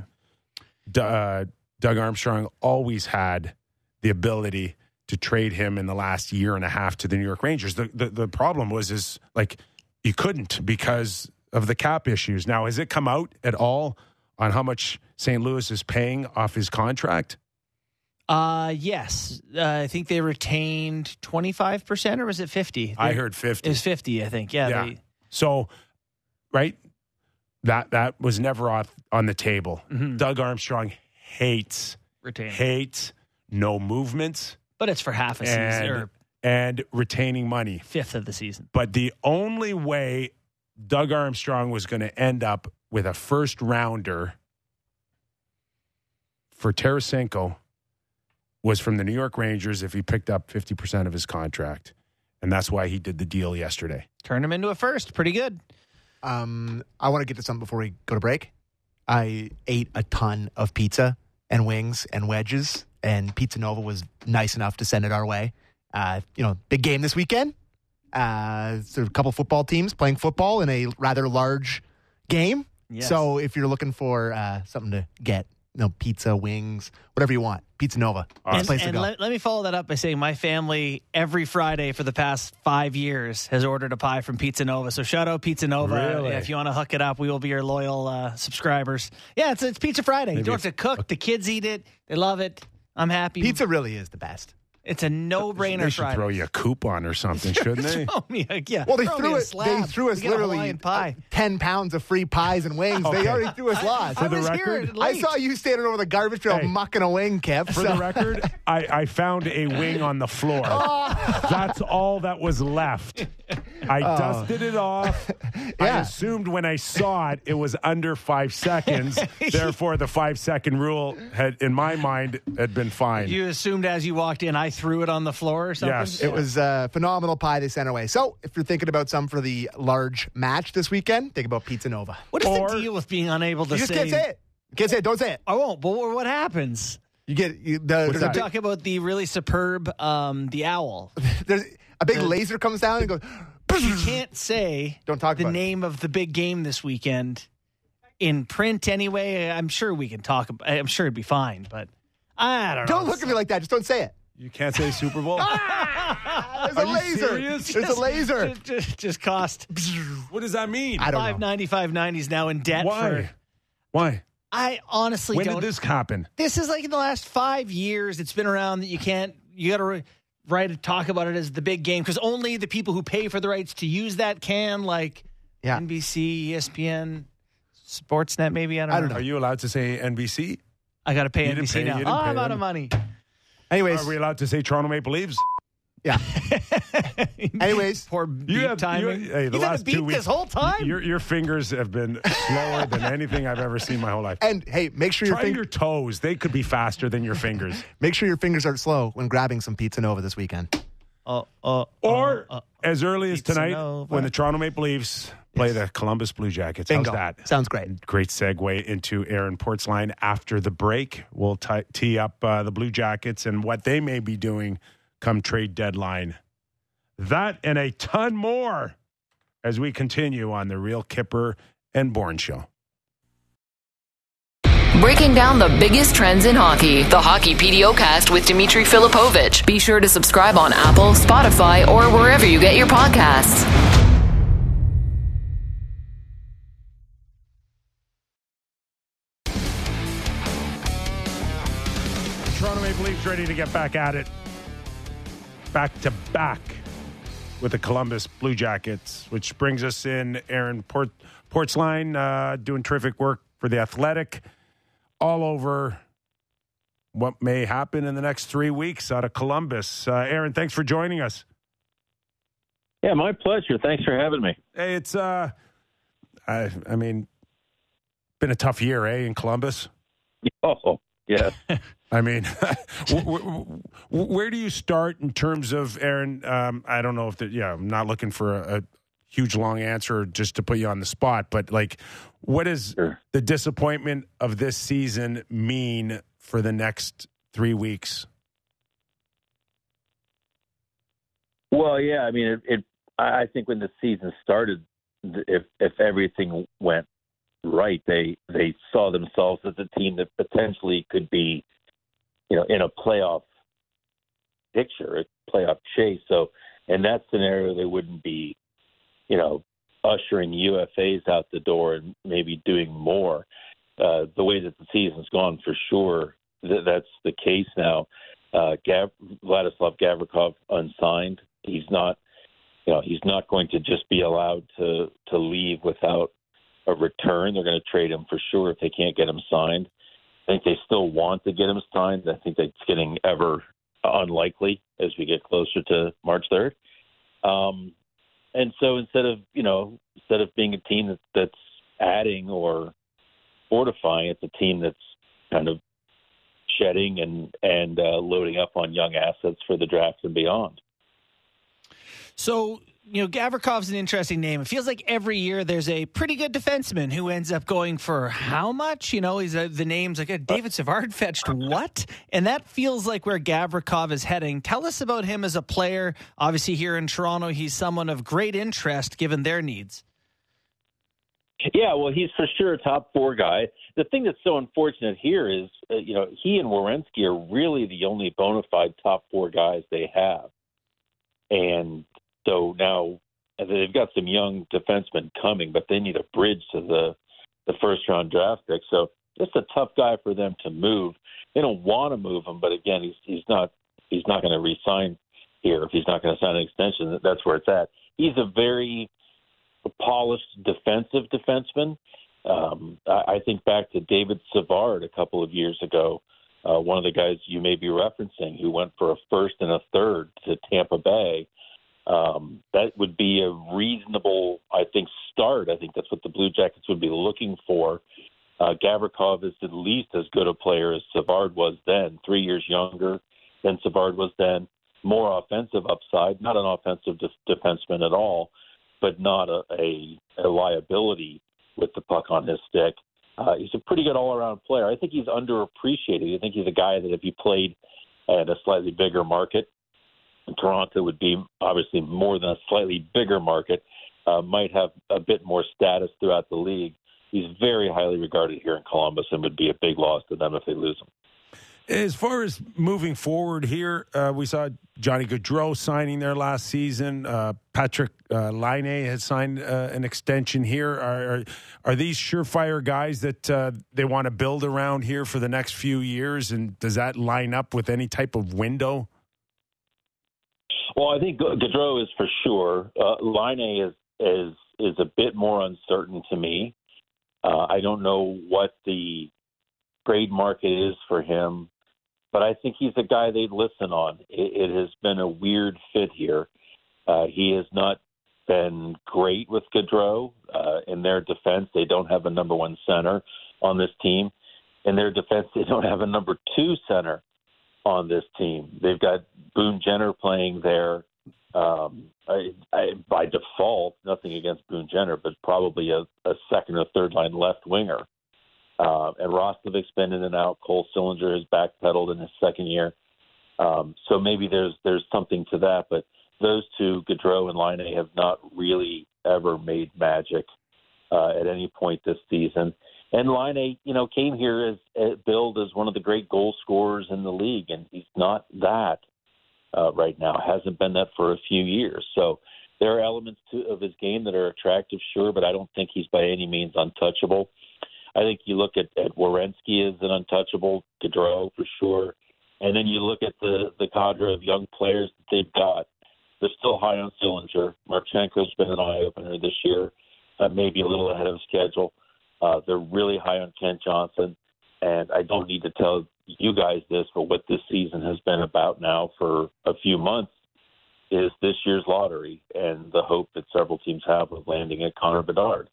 B: D- uh, Doug Armstrong always had the ability to trade him in the last year and a half to the New York Rangers. The the, the problem was is like you couldn't because of the cap issues. Now, has it come out at all on how much St. Louis is paying off his contract?
C: Uh yes. Uh, I think they retained 25% or was it 50?
B: I
C: They-
B: heard fifty.
C: It was 50, I think. Yeah.
B: Yeah.
C: They,
B: So, right, that that was never off on the table.
C: Mhm.
B: Doug Armstrong hates
C: retained.
B: hates no movements
C: But it's for half a season or
B: and retaining money.
C: fifth of the season.
B: But the only way Doug Armstrong was going to end up with a first rounder for Tarasenko was from the New York Rangers if he picked up 50% of his contract. And that's why he did the deal yesterday.
C: Turn him into a first. Pretty good.
D: Um, I want to get to something before we go to break. I ate a ton of pizza and wings and wedges, and Pizza Nova was nice enough to send it our way. Uh, you know, big game this weekend. Uh, so a couple football teams playing football in a rather large game.
C: Yes.
D: So if you're looking for uh, something to get, you know, pizza, wings, whatever you want, Pizza Nova, best
C: And,
D: place to go.
C: let, let me follow that up by saying my family every Friday for the past five years has ordered a pie from Pizza Nova. So shout out Pizza Nova.
B: Really?
C: Yeah, if you want to hook it up, we will be your loyal uh, subscribers. Yeah, it's, it's Pizza Friday. you don't have to cook. The kids eat it. They love it. I'm happy.
D: Pizza really is the best.
C: It's a no-brainer
B: They should
C: Friday.
B: throw you a coupon or something, shouldn't they?
C: Throw me a- yeah,
D: Well, they
C: throw me
D: threw
C: a
D: it. They threw us
C: We get a
D: literally
C: pie.
D: ten pounds of free pies and wings.
B: Okay.
D: They already threw us lots.
C: I
B: the
C: was
B: record,
C: here
D: I saw you standing over the garbage pail
B: Hey.
D: mucking a wing, Kip.
B: For
D: so-
B: the record, I, I found a wing on the floor. Oh. That's all that was left. I dusted it off. I assumed when I saw it, it was under five seconds. Therefore, the five second rule had, in my mind, had been fine.
C: You assumed as you walked in, I threw it on the floor or something?
B: Yes.
D: It was a phenomenal pie they sent away. So if you're thinking about some for the large match this weekend, think about Pizza Nova.
C: What is
B: Or-
C: the deal with being unable to
D: You just
C: say?
D: can't say it. You can't say it. Don't say it.
C: I won't. But what what happens?
D: You get you, the,
B: What's
D: there's, a
B: that?
D: big,
C: Talk about the really superb um, the owl.
D: there's a big laser comes down and goes.
C: You can't say
D: Don't talk
C: the
D: about it.
C: name of the big game this weekend in print anyway. I'm sure we can talk. About, I'm sure it'd be fine, but I don't know.
D: Don't look at me like that. Just don't say it.
B: You can't say Super Bowl?
D: There's
B: Are
D: a laser.
B: serious?
D: There's a laser.
C: Just, just, just cost
B: what does that mean?
D: I don't
C: five
D: know.
C: ninety five ninety is now in debt.
B: Why?
C: For,
B: Why?
C: I honestly
B: When
C: don't.
B: did this happen?
C: this is like in the last five years. It's been around that you can't. You got to write talk about it as the big game because only the people who pay for the rights to use that can, like
D: Yeah.
C: NBC, ESPN, Sportsnet. Maybe I don't,
D: I don't
C: know.
B: Are you allowed to say NBC?
C: I got to pay
B: You
C: NBC
B: pay-
C: now. Oh,
B: pay
C: I'm out of money.
D: Anyways,
B: Are we allowed to say Toronto Maple Leafs?
D: Yeah. Anyways,
C: Poor beat timing.
B: You, hey, the
C: He's had
B: last
C: a beat
B: two weeks,
C: this whole time.
B: Your, your fingers have been slower than anything I've ever seen in my whole life.
D: and hey, make sure your
B: Try
D: fing-
B: your toes; they could be faster than your fingers.
D: make sure your fingers aren't slow when grabbing some Pizza Nova this weekend.
C: Uh, uh,
B: Or
C: uh, uh,
B: as early as tonight,
C: Nova.
B: when the Toronto Maple Leafs play the Columbus Blue Jackets.
D: Bingo.
B: How's that?
D: Sounds great.
B: Great segue into Aaron Portzline after the break. We'll ti tee up uh, the Blue Jackets and what they may be doing come trade deadline. That and a ton more as we continue on the Real Kyper and Bourne Show.
J: Breaking down the biggest trends in hockey. The Hockey PDO cast with Dimitri Filipovic. Be sure to subscribe on Apple, Spotify, or wherever you get your podcasts.
B: Toronto Maple Leafs ready to get back at it. Back to back with the Columbus Blue Jackets, which brings us in Aaron Port Portzline uh, doing terrific work for the Athletic all over what may happen in the next three weeks out of Columbus. Uh, Aaron, thanks for joining us.
K: Yeah, my pleasure. Thanks for having me.
B: Hey, it's uh, I, I mean, been a tough year, eh, in Columbus.
K: Oh, yes.
B: I mean, wh- wh- wh- where do you start in terms of Aaron? Um, I don't know if the, yeah, I'm not looking for a, a huge long answer just to put you on the spot, but like, what does
K: Sure.
B: the disappointment of this season mean for the next three weeks?
K: Well, yeah. I mean, it. it I I think when the season started, if if everything went right, they they saw themselves as a team that potentially could be, you know, in a playoff picture, a playoff chase. So, in that scenario, they wouldn't be, you know, ushering UFAs out the door and maybe doing more. Uh, the way that the season's gone, for sure, th- that's the case now. Uh, Gav- Vladislav Gavrikov unsigned. He's not, you know, he's not going to just be allowed to to leave without a return. They're going to trade him for sure if they can't get him signed. I think they still want to get him signed. I think that's getting ever unlikely as we get closer to March 3rd. Um, and so instead of you know instead of being a team that, that's adding or fortifying, it's a team that's kind of shedding and and uh, loading up on young assets for the draft and beyond.
C: So, you know, Gavrikov's an interesting name. It feels like every year there's a pretty good defenseman who ends up going for how much? You know, he's a, the name's like a David Savard fetched what? And that feels like where Gavrikov is heading. Tell us about him as a player. Obviously, here in Toronto, he's someone of great interest given their needs.
K: Yeah, well, he's for sure a top four guy. The thing that's so unfortunate here is, uh, you know, he and Werenski are really the only bona fide top four guys they have. And so now they've got some young defensemen coming, but they need a bridge to the the first round draft pick. So it's a tough guy for them to move. They don't want to move him, but again, he's he's not he's not going to resign here if he's not going to sign an extension. That's where it's at. He's a very polished defensive defenseman. Um, I, I think back to David Savard a couple of years ago, uh, one of the guys you may be referencing, who went for a first and a third to Tampa Bay. Um, that would be a reasonable, I think, start. I think that's what the Blue Jackets would be looking for. Uh, Gavrikov is at least as good a player as Savard was then, three years younger than Savard was then, more offensive upside, not an offensive de- defenseman at all, but not a, a, a liability with the puck on his stick. Uh, he's a pretty good all-around player. I think he's underappreciated. I think he's a guy that if he played at a slightly bigger market, Toronto would be obviously more than a slightly bigger market, uh, might have a bit more status throughout the league. He's very highly regarded here in Columbus and would be a big loss to them if they lose him.
B: As far as moving forward here, uh, we saw Johnny Gaudreau signing there last season. Uh, Patrick uh, Laine has signed uh, an extension here. Are, are, are these surefire guys that uh, they want to build around here for the next few years? And does that line up with any type of window?
K: Well, I think Gaudreau is for sure. Uh, Laine is is is a bit more uncertain to me. Uh, I don't know what the trade market is for him but I think he's a guy they'd listen on. It, it has been a weird fit here. Uh, he has not been great with Gaudreau. Uh, in their defense, they don't have a number one center on this team. In their defense, they don't have a number two center on this team. They've got Boone Jenner playing there um, I, I, by default. Nothing against Boone Jenner, but probably a, a second or third line left winger. Uh, and Roslovic's been in and out. Cole Sillinger has backpedaled in his second year. Um, so maybe there's there's something to that. But those two, Gaudreau and Laine, have not really ever made magic uh, at any point this season. And Laine, you know, came here as, as billed as one of the great goal scorers in the league, and he's not that uh, right now. Hasn't been that for a few years. So there are elements to, of his game that are attractive, sure, but I don't think he's by any means untouchable. I think you look at, at Werenski as an untouchable, Gaudreau for sure, and then you look at the the cadre of young players that they've got. They're still high on Sillinger. Marchenko's been an eye opener this year, uh, maybe a little ahead of schedule. Uh, they're really high on Kent Johnson, and I don't need to tell you guys this, but what this season has been about now for a few months is this year's lottery and the hope that several teams have of landing at Connor Bedard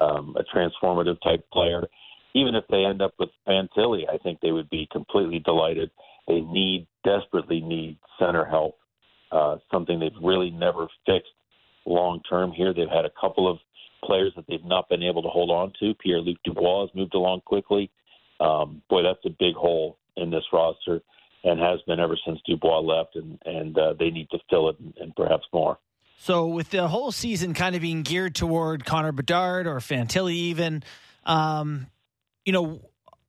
K: um, a transformative type player. Even if they end up with Fantilli, I think they would be completely delighted. They need desperately need center help, uh, something they've really never fixed long term here. They've had a couple of players that they've not been able to hold on to. Pierre Luc Dubois has moved along quickly. Um, boy, that's a big hole in this roster and has been ever since Dubois left, and, and uh, they need to fill it and, and perhaps more.
C: So, with the whole season kind of being geared toward Connor Bedard or Fantilli, even, um, you know,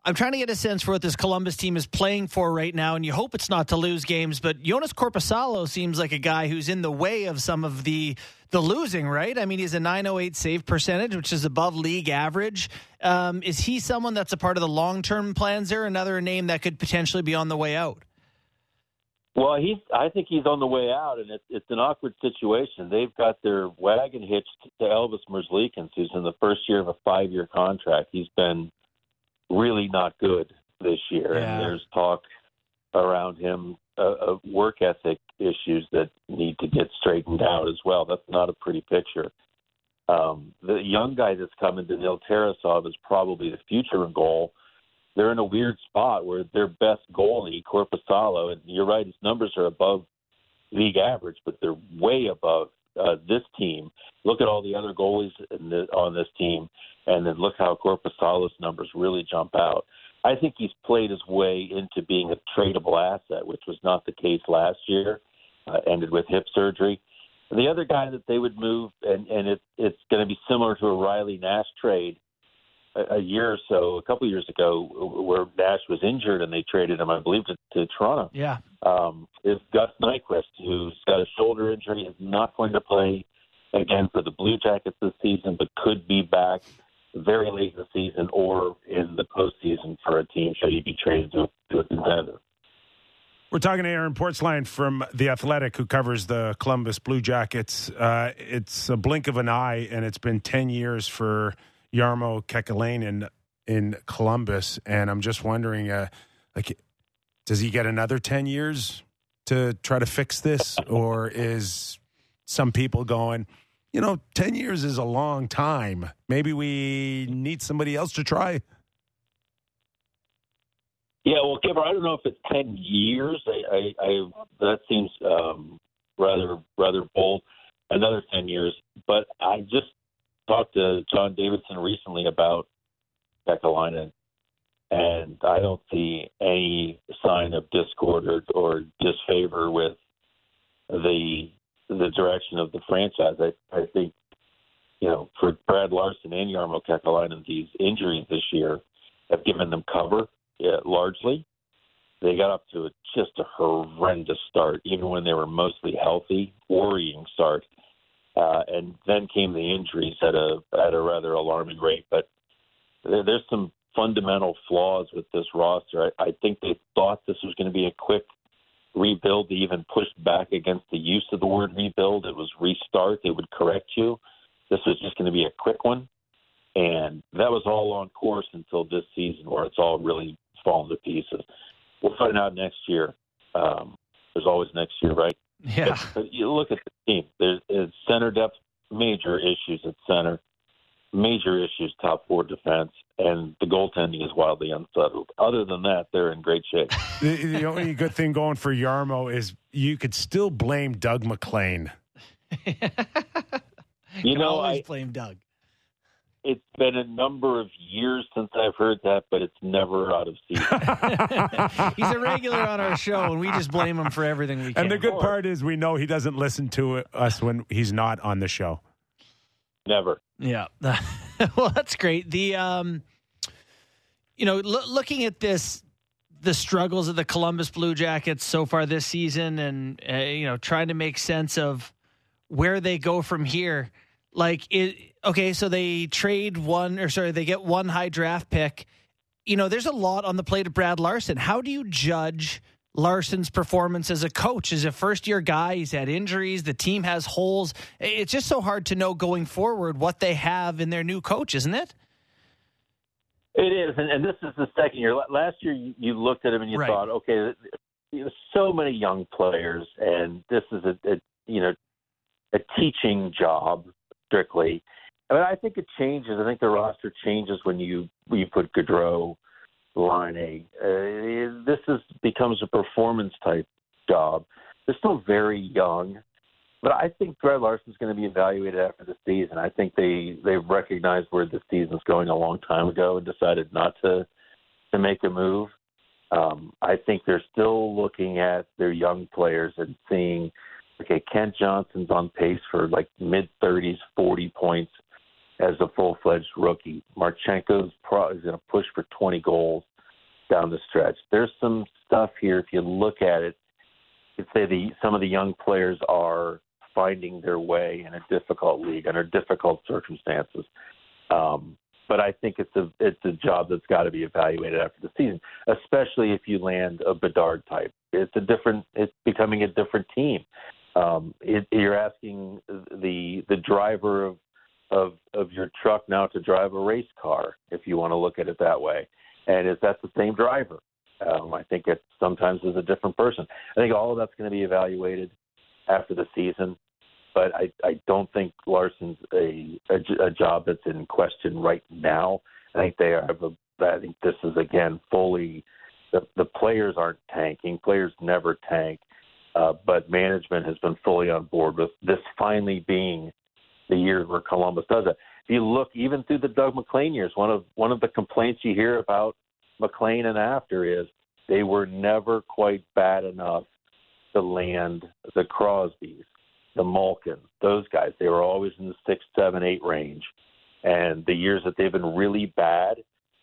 C: I'm trying to get a sense for what this Columbus team is playing for right now, and you hope it's not to lose games. But Jonas Korpisalo seems like a guy who's in the way of some of the the losing, right? I mean, he's a 908 save percentage, which is above league average. Um, is he someone that's a part of the long term plans there? Another name that could potentially be on the way out?
K: Well, he's. I think he's on the way out, and it's it's an awkward situation. They've got their wagon hitched to Elvis Merzlikins, who's in the first year of a five-year contract. He's been really not good this year, yeah. and there's talk around him uh, work ethic issues that need to get straightened out as well. That's not a pretty picture. Um, the young guy that's coming, Danil Tarasov, is probably the future in goal they're in a weird spot where their best goalie, Korpisalo, and you're right, his numbers are above league average, but they're way above uh, this team. Look at all the other goalies the, on this team, and then look how Korpisalo's numbers really jump out. I think he's played his way into being a tradable asset, which was not the case last year. Uh, ended with hip surgery. The other guy that they would move, and, and it, it's going to be similar to a Riley Nash trade, a, a year or so, a couple years ago, where Nash was injured and they traded him, I believe, to, to Toronto.
C: Yeah.
K: Um, is Gus Nyquist, who's got a shoulder injury, is not going to play again for the Blue Jackets this season, but could be back very late in the season or in the postseason for a team should he be traded to, to a contender.
B: We're talking to Aaron Portzline from The Athletic, who covers the Columbus Blue Jackets. Uh, it's a blink of an eye, and it's been 10 years for Jarmo Kekalainen in Columbus, and I'm just wondering, uh, like, does he get another ten years to try to fix this, or is some people going, you know, 10 years is a long time. Maybe we need somebody else to try.
K: Yeah, well, Kyper, I don't know if it's ten years. I, I, I that seems um, rather rather bold. Another ten years, but I just talked to John Davidson recently about Kekalainen, and I don't see any sign of discord or, or disfavor with the the direction of the franchise. I, I think, you know, for Brad Larsen and Jarmo Kekalainen, these injuries this year have given them cover yeah, largely. They got up to a, just a horrendous start, even when they were mostly healthy, worrying start. Uh, and then came the injuries at a at a rather alarming rate. But there, there's some fundamental flaws with this roster. I, I think they thought this was going to be a quick rebuild. They even pushed back against the use of the word rebuild. It was restart. It would correct you. This was just going to be a quick one. And that was all on course until this season where it's all really fallen to pieces. We'll find out next year. Um, there's always next year, right?
C: Yeah.
K: But, but you look at the team. There's, there's center depth, major issues at center, major issues top four defense, and the goaltending is wildly unsettled. Other than that, they're in great shape.
B: The, the only good thing going for Jarmo is you could still blame Doug MacLean.
K: You
C: Can
K: know,
C: always
K: I,
C: blame Doug.
K: it's been a number of years since I've heard that, but it's never out of season.
C: He's a regular on our show, and we just blame him for everything we can.
B: And the good part is we know he doesn't listen to us when he's not on the show.
K: Never.
C: Yeah. well, that's great. The um, you know, lo- looking at this, the struggles of the Columbus Blue Jackets so far this season, and uh, you know, trying to make sense of where they go from here. Like it. Okay, so they trade one, or sorry, they get one high draft pick. You know, there's a lot on the plate of Brad Larsen. How do you judge? Larsen's performance as a coach as a first year guy. He's had injuries. The team has holes. It's just so hard to know going forward what they have in their new coach, isn't it?
K: It is, and, and this is the second year. Last year, you, looked at him and you
C: Right.
K: thought, okay, there's so many young players, and this is a, a you know a teaching job strictly. But I think it changes. I think the roster changes when you when you put Gaudreau, Laine. Uh, this is becomes a performance type job. They're still very young, but I think Brad Larsen's going to be evaluated after the season. I think they they've recognized where the season's going a long time ago and decided not to to make a move. Um, I think they're still looking at their young players and seeing, okay, Kent Johnson's on pace for like mid 30s, 40 points as a full fledged rookie. Marchenko's pro- is going to push for 20 goals down the stretch. There's some stuff here. If you look at it, you'd say the some of the young players are finding their way in a difficult league under difficult circumstances. Um, but I think it's a it's a job that's got to be evaluated after the season, especially if you land a Bedard type. It's a different. It's becoming a different team. Um, it, you're asking the the driver of of of your truck now to drive a race car, if you want to look at it that way. And is that the same driver? Um, I think it sometimes is a different person. I think all of that's going to be evaluated after the season, but I, I don't think Larsen's a, a a job that's in question right now. I think they have a. I think this is again fully. The, the players aren't tanking. Players never tank, uh, but management has been fully on board with this finally being the year where Columbus does it. If you look even through the Doug MacLean years, one of one of the complaints you hear about MacLean and after is they were never quite bad enough to land the Crosbys, the Malkin, those guys. They were always in the six, seven, eight range. And the years that they've been really bad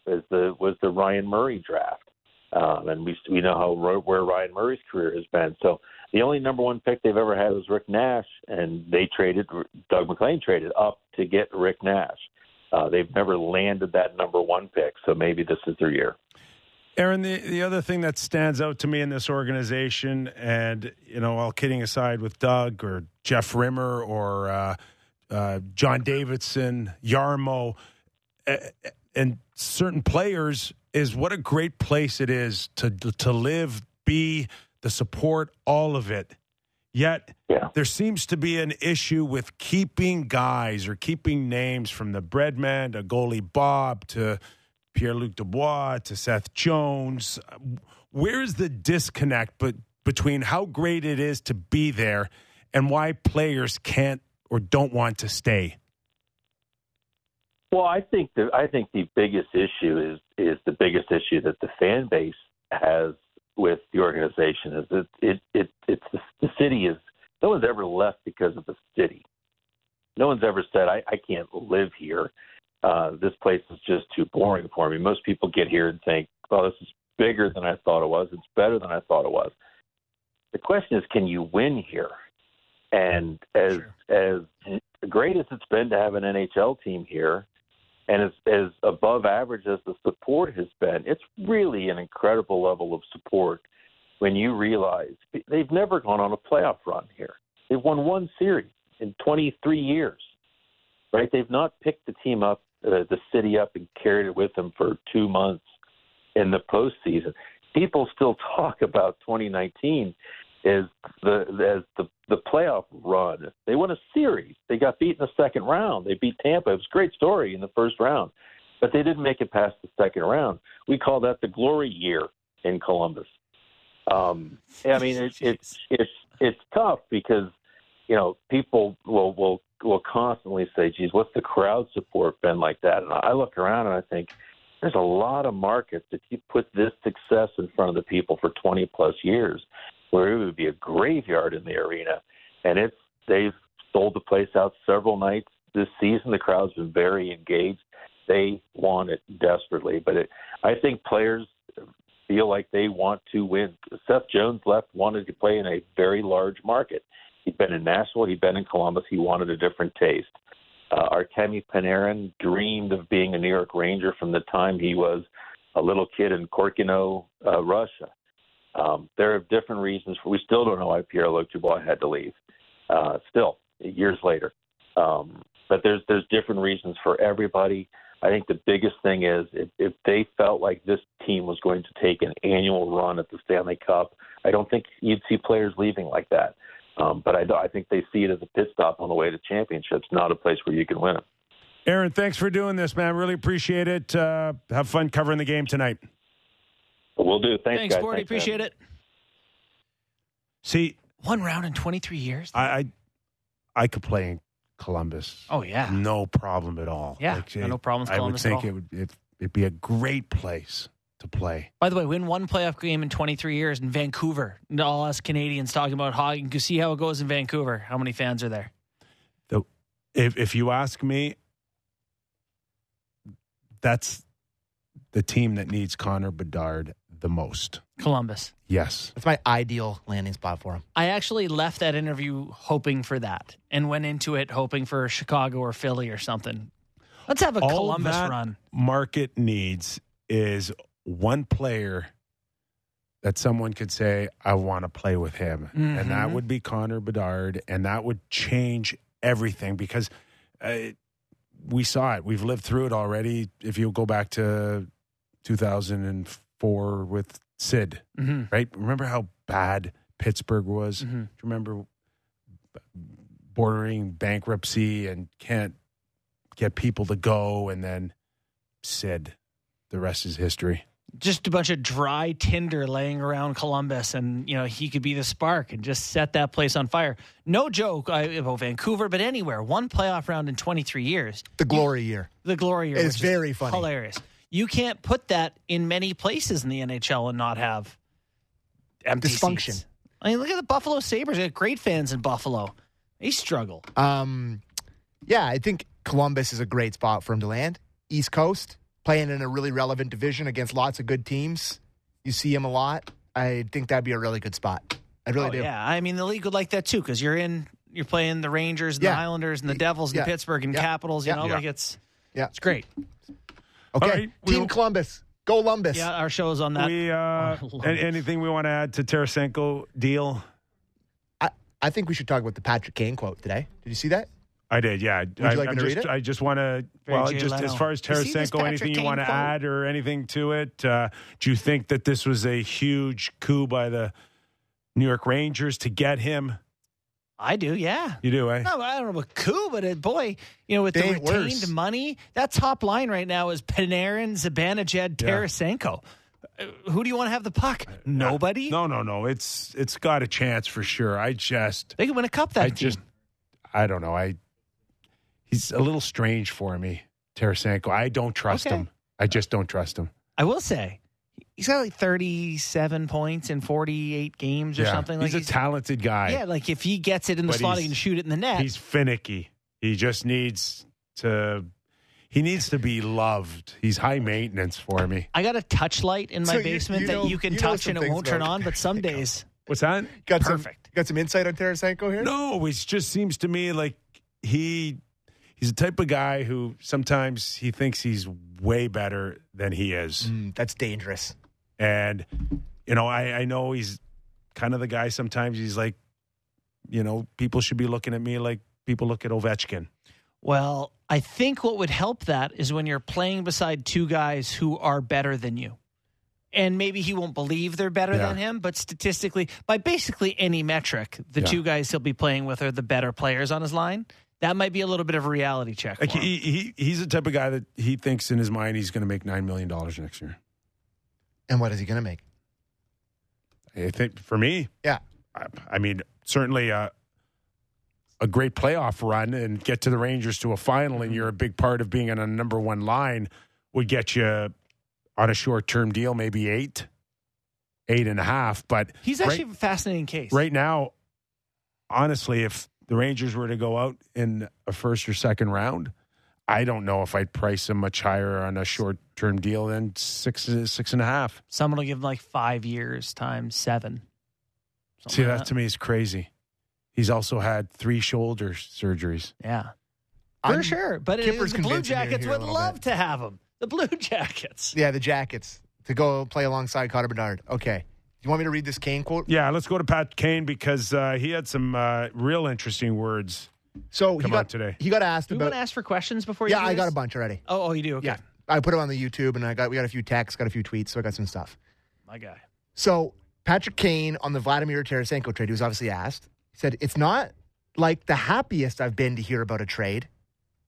K: was the was the Ryan Murray draft. Um, and we we know how where Ryan Murray's career has been. So the only number one pick they've ever had was Rick Nash, and they traded Doug MacLean traded up to get Rick Nash. Uh, they've never landed that number one pick, so maybe this is their year.
B: Aaron, the, the other thing that stands out to me in this organization, and you know, all kidding aside with Doug or Jeff Rimer or uh, uh, John Davidson, Jarmo, and certain players, is what a great place it is to to live, be the support, all of it. Yet
K: Yeah.
B: there seems to be an issue with keeping guys or keeping names from the breadman to goalie Bob to Pierre Luc Dubois to Seth Jones. Where is the disconnect but between how great it is to be there and why players can't or don't want to stay?
K: Well, I think the I think the biggest issue is is the biggest issue that the fan base has with the organization is that it it it's the, the city is no one's ever left because of the city. No one's ever said I, I can't live here. Uh, this place is just too boring for me. Most people get here and think, "Oh, this is bigger than I thought it was. It's better than I thought it was." The question is, can you win here? And as as great as it's been to have an NHL team here, and as, as above average as the support has been, it's really an incredible level of support when you realize they've never gone on a playoff run here. They've won one series in 23 years, right? They've not picked the team up, uh, the city up, and carried it with them for two months in the postseason. People still talk about 2019 as the as the the playoff run. They won a series. They got beat in the second round. They beat Tampa. It was a great story in the first round, but they didn't make it past the second round. We call that the glory year in Columbus. Um, I mean, it, it's it's it's tough because you know people will will will constantly say, "Geez, what's the crowd support been like that?" And I look around and I think there's a lot of markets if you put this success in front of the people for 20 plus years where it would be a graveyard in the arena. And it's they've sold the place out several nights this season. The crowd's been very engaged. They want it desperately, but it, I think players feel like they want to win. Seth Jones left wanted to play in a very large market. He'd been in Nashville, he'd been in Columbus. He wanted a different taste. Uh, Artemi Panarin dreamed of being a New York Ranger from the time he was a little kid in Korkino, uh, Russia. Um, there are different reasons. For, we still don't know why Pierre Luc Dubois had to leave. Uh, still, years later, um, but there's there's different reasons for everybody. I think the biggest thing is if, if they felt like this team was going to take an annual run at the Stanley Cup, I don't think you'd see players leaving like that. Um, but I, I think they see it as a pit stop on the way to championships, not a place where you can win it.
B: Aaron, thanks for doing this, man. Really appreciate it. Uh, have fun covering the game tonight.
K: We'll do. Thanks,
C: Thanks,
K: guys.
C: Bordy.
K: Thanks,
C: Appreciate
K: man.
C: it.
B: See,
C: One round in 23 years.
B: I, I I could play in Columbus.
C: Oh, yeah.
B: no problem at all.
C: Yeah, no problem with Columbus
B: I would think
C: all.
B: it would it, it'd be a great place to play.
C: By the way, win one playoff game in 23 years in Vancouver. And All us Canadians talking about hockey. You can see how it goes in Vancouver. How many fans are there?
B: The, if if you ask me, that's the team that needs Connor Bedard the most.
C: Columbus.
B: Yes.
D: That's my ideal landing spot for him.
C: I actually left that interview hoping for that and went into it hoping for Chicago or Philly or something. Let's have a
B: All
C: Columbus
B: that
C: run.
B: market needs is one player that someone could say, I want to play with him. And that
C: Mhm.
B: would be Connor Bedard. And that would change everything because uh, we saw it. We've lived through it already. If you go back to 2004 with Sid,
C: Mhm.
B: right? Remember how bad Pittsburgh was?
C: Mhm.
B: Do you remember bordering bankruptcy and can't get people to go and then Sid. The rest is history.
C: Just a bunch of dry tinder laying around Columbus, and you know he could be the spark and just set that place on fire. No joke I, about Vancouver, but anywhere. One playoff round in 23 years.
D: The glory year.
C: The glory year.
D: It's
C: which is
D: very funny.
C: Hilarious. You can't put that in many places in the NHL and not have empty
D: Dysfunction.
C: seats. I mean, look at the Buffalo Sabres. They got great fans in Buffalo. They struggle.
D: Um, yeah, I think Columbus is a great spot for him to land. East Coast, playing in a really relevant division against lots of good teams. You see him a lot. I think that'd be a really good spot. I really
C: oh,
D: do.
C: Yeah, I mean the league would like that too because you're in. You're playing the Rangers, and the Islanders, and the Devils, and
D: Yeah.
C: the Pittsburgh, and
D: Yeah.
C: Capitals. You
D: Yeah.
C: know,
B: Yeah.
C: like it's
D: Yeah.
C: it's great.
D: Okay.
B: All right,
D: Team
B: we'll-
D: Columbus. Go Lumbus.
C: Yeah, our show is on that.
B: we uh, anything we want to add to Tarasenko deal?
D: I, I think we should talk about the Patrick Kane quote today. Did you see that?
B: I did, yeah.
D: you
B: I,
D: like
B: I'm
D: to
B: just,
D: read it?
B: I just want to, well,
C: Jay
B: just
C: Leno.
B: as far as
C: You
B: Tarasenko, anything
C: Patrick
B: you want to add or anything to it? Uh, do you think that this was a huge coup by the New York Rangers to get him?
C: I do, yeah.
B: You do, eh?
C: No, I don't know about coup, but it, boy, you know, with
D: They
C: the retained
D: worse.
C: money, that top line right now is Panarin, Zibanejad,
B: Yeah.
C: Tarasenko. Uh, Who do you want to have the puck? Nobody.
B: No, no, no. It's it's got a chance for sure. I just
C: They could win a cup. That
B: I
C: team.
B: just I don't know. I he's a little strange for me, Tarasenko. I don't trust
C: Okay.
B: him. I just don't trust him.
C: I will say, he's got like thirty-seven points in forty-eight games or
B: yeah.
C: something. Like that.
B: he's a talented guy.
C: yeah, like if he gets it in the
B: But
C: slot, he can shoot it in the net.
B: He's finicky. He just needs to he needs to be loved. He's high maintenance for me.
C: I got a touch light in my
D: So
C: basement
D: you
C: that
D: know-
C: you can
D: you
C: touch and it won't turn on, but some days
B: What's that?
D: Got
C: Perfect.
D: Some, got some insight on Tarasenko here?
B: No, it just seems to me like he he's the type of guy who sometimes he thinks he's way better than he is.
D: Mm, that's dangerous.
B: And, you know, I, I know he's kind of the guy sometimes he's like, you know, people should be looking at me like people look at Ovechkin.
C: Well, I think what would help that is when you're playing beside two guys who are better than you. And maybe he won't believe they're better
B: Yeah.
C: than him, but statistically, by basically any metric, the
B: Yeah.
C: two guys he'll be playing with are the better players on his line. That might be a little bit of a reality check.
B: Like he, he he's the type of guy that he thinks in his mind he's going to make $9 million next year.
D: And what is he going to make?
B: I think for me,
D: Yeah.
B: I, I mean, certainly a, a great playoff run and get to the Rangers to a final, and mm-hmm. you're a big part of being on a number one line would get you on a short term deal, maybe eight, eight and a half. But
C: He's
B: right-
C: actually a fascinating case.
B: right now, honestly, if the Rangers were to go out in a first or second round, I don't know if I'd price him much higher on a short term deal than six six and a half.
C: Someone will give him like five years times seven.
B: See,
C: like
B: that to me is crazy. He's also had three shoulder surgeries.
C: Yeah. For
D: I'm-
C: sure. But it, the Blue Jackets would love
D: bit.
C: to have him. The Blue Jackets.
D: Yeah, the Jackets to go play alongside Connor Bedard. Okay. You want me to read this Kane quote?
B: Yeah, let's go to Pat Kane because uh, he had some uh, real interesting words.
D: So he got
B: out today.
D: He got asked
C: Do
D: about.
C: want to ask for questions before you
D: yeah,
C: do
D: I got a bunch already.
C: Oh, oh, you do? Okay.
D: Yeah, I put it on the YouTube, and I got we got a few texts, got a few tweets, so I got some stuff.
C: My guy.
D: So Patrick Kane on the Vladimir Tarasenko trade, he was obviously asked. He said, "It's not like the happiest I've been to hear about a trade,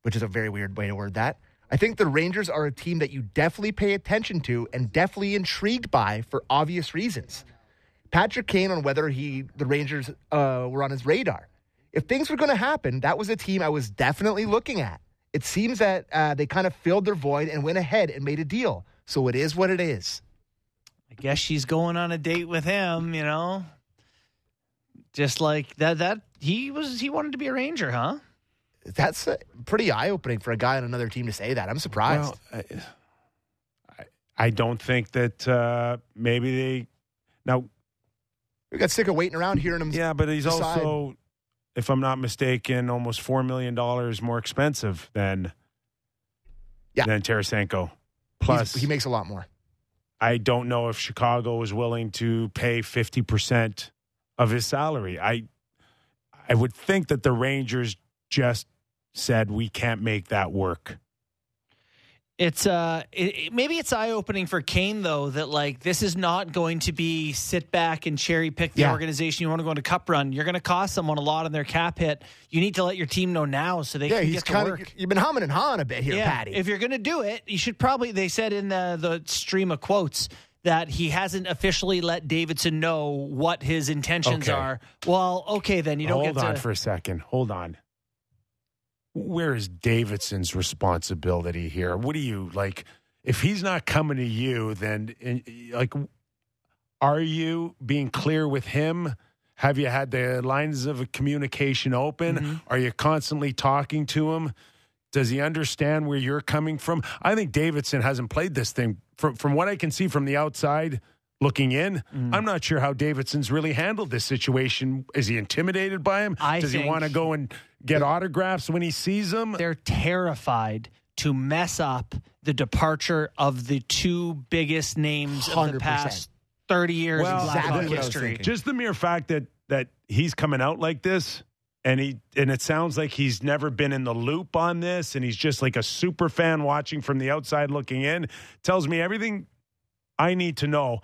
D: which is a very weird way to word that. I think the Rangers are a team that you definitely pay attention to and definitely intrigued by for obvious reasons. Patrick Kane on whether he the Rangers uh, were on his radar. If things were going to happen, that was a team I was definitely looking at. It seems that uh, they kind of filled their void and went ahead and made a deal. So it is what it is."
C: I guess she's going on a date with him, you know? Just like that that he was he wanted to be a Ranger, huh?
D: That's uh, pretty eye opening for a guy on another team to say that. I'm surprised.
B: Well, I, I, I don't think that uh, maybe they. Now,
D: we got sick of waiting around hearing him.
B: yeah, but he's
D: decide.
B: also, if I'm not mistaken, almost $4 million more expensive than,
D: Yeah.
B: than Tarasenko.
D: He's-
B: Plus,
D: he makes a lot more.
B: I don't know if Chicago is willing to pay 50% of his salary. I I would think that the Rangers just said we can't make that work.
C: It's uh, it, it- maybe it's eye opening for Kane though that like this is not going to be sit back and cherry pick the
D: Yeah.
C: organization you want to go into cup run. You're going to cost someone a lot on their cap hit. You need to let your team know now so they
D: Yeah,
C: can
D: he's
C: get to
D: kind
C: work.
D: You've been humming and hawing a bit here,
C: yeah,
D: Patty.
C: if you're going to do it, you should probably. They said in the the stream of quotes that he hasn't officially let Davidson know what his intentions
B: Okay.
C: are. Well, okay, then you don't
B: Hold on
C: to.
B: for a second. Hold on. Where is Davidson's responsibility here? What do you like? If he's not coming to you, then like, are you being clear with him? Have you had the lines of communication open?
C: Mm-hmm.
B: Are you constantly talking to him? Does he understand where you're coming from? I think Davidson hasn't played this thing from from what I can see from the outside looking in.
C: Mm.
B: I'm not sure how Davidson's really handled this situation. Is he intimidated by him?
C: I
B: Does he want to go and get autographs when he sees them?
C: they're terrified to mess up the departure of the two biggest names of the past 30 years
B: Well,
C: of Blackhawk
D: exactly what I was
C: history.
B: Just the mere fact that that he's coming out like this and he and it sounds like he's never been in the loop on this and he's just like a super fan watching from the outside looking in tells me everything I need to know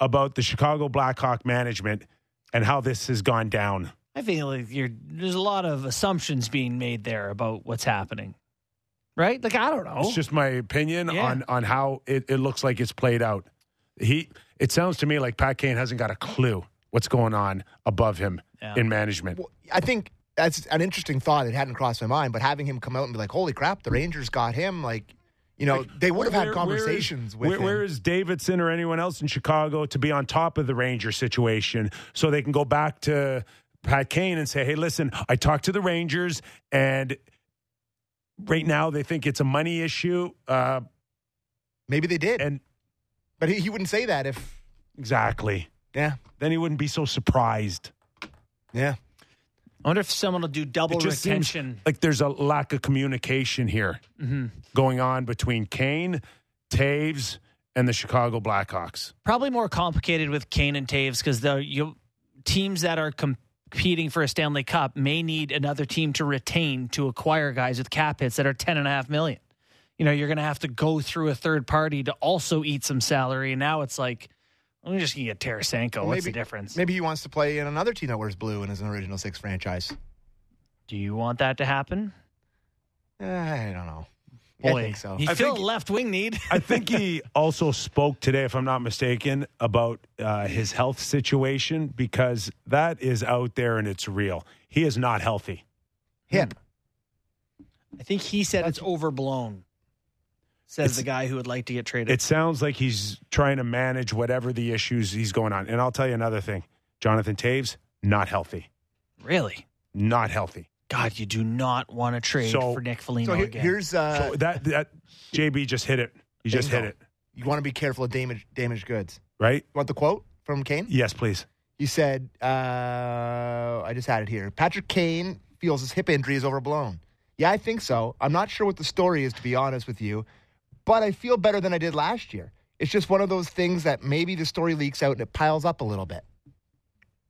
B: about the Chicago Blackhawk management and how this has gone down.
C: I feel like you're, there's a lot of assumptions being made there about what's happening. Right? Like I don't know.
B: It's just my opinion
C: Yeah.
B: on on how it, it looks like it's played out. He it sounds to me like Pat Kane hasn't got a clue what's going on above him
C: Yeah.
B: in management.
D: Well, I think that's an interesting thought. It hadn't crossed my mind, but having him come out and be like, "Holy crap, the Rangers got him!" Like, you know, they would have had conversations
B: where is,
D: with
B: where,
D: him.
B: where is Davidson or anyone else in Chicago to be on top of the Ranger situation so they can go back to Pat Kane and say, "Hey, listen, I talked to the Rangers and." Right now, they think it's a money issue. Uh,
D: Maybe they did,
B: and
D: but he, he wouldn't say that if.
B: exactly,
D: Yeah,
B: then he wouldn't be so surprised.
D: yeah.
C: I wonder if someone will do double
B: It just seems
C: retention.
B: like there's a lack of communication here
C: Mm-hmm.
B: going on between Kane, Toews, and the Chicago Blackhawks.
C: Probably more complicated with Kane and Toews because the you, teams that are competing for a Stanley Cup may need another team to retain to acquire guys with cap hits that are ten and a half million. You know, you're going to have to go through a third party to also eat some salary. And now it's like, I'm just going to get Tarasenko.
D: Well,
C: What's the
D: maybe-
C: difference?
D: Maybe he wants to play in another team that wears blue in an original six franchise.
C: Do you want that to happen?
D: Eh, I don't know.
C: Boy,
D: I think so.
C: you
B: I
C: feel
B: think-
C: a left wing need.
B: I think he also spoke today, if I'm not mistaken, about uh, his health situation because that is out there and it's real. He is not healthy.
D: Hip.
C: I think he said it's overblown. Says
B: It's-
C: the guy who would like to get traded.
B: It sounds like he's trying to manage whatever the issues he's going on. And I'll tell you another thing Jonathan Toews, not healthy.
C: really?
B: Not healthy.
C: God, you do not want to trade
B: So-
C: for Nick Foligno
D: So here-
C: again.
D: here's uh,
B: So that, that JB just hit it. You just hit it,
D: you want to be careful of damage, damaged goods.
B: right?
D: You want the quote from Kane?
B: Yes, please.
D: He said, uh, I just had it here. Patrick Kane feels his hip injury is overblown. Yeah, I think so. I'm not sure what the story is, to be honest with you, but I feel better than I did last year. It's just one of those things that maybe the story leaks out and it piles up a little bit.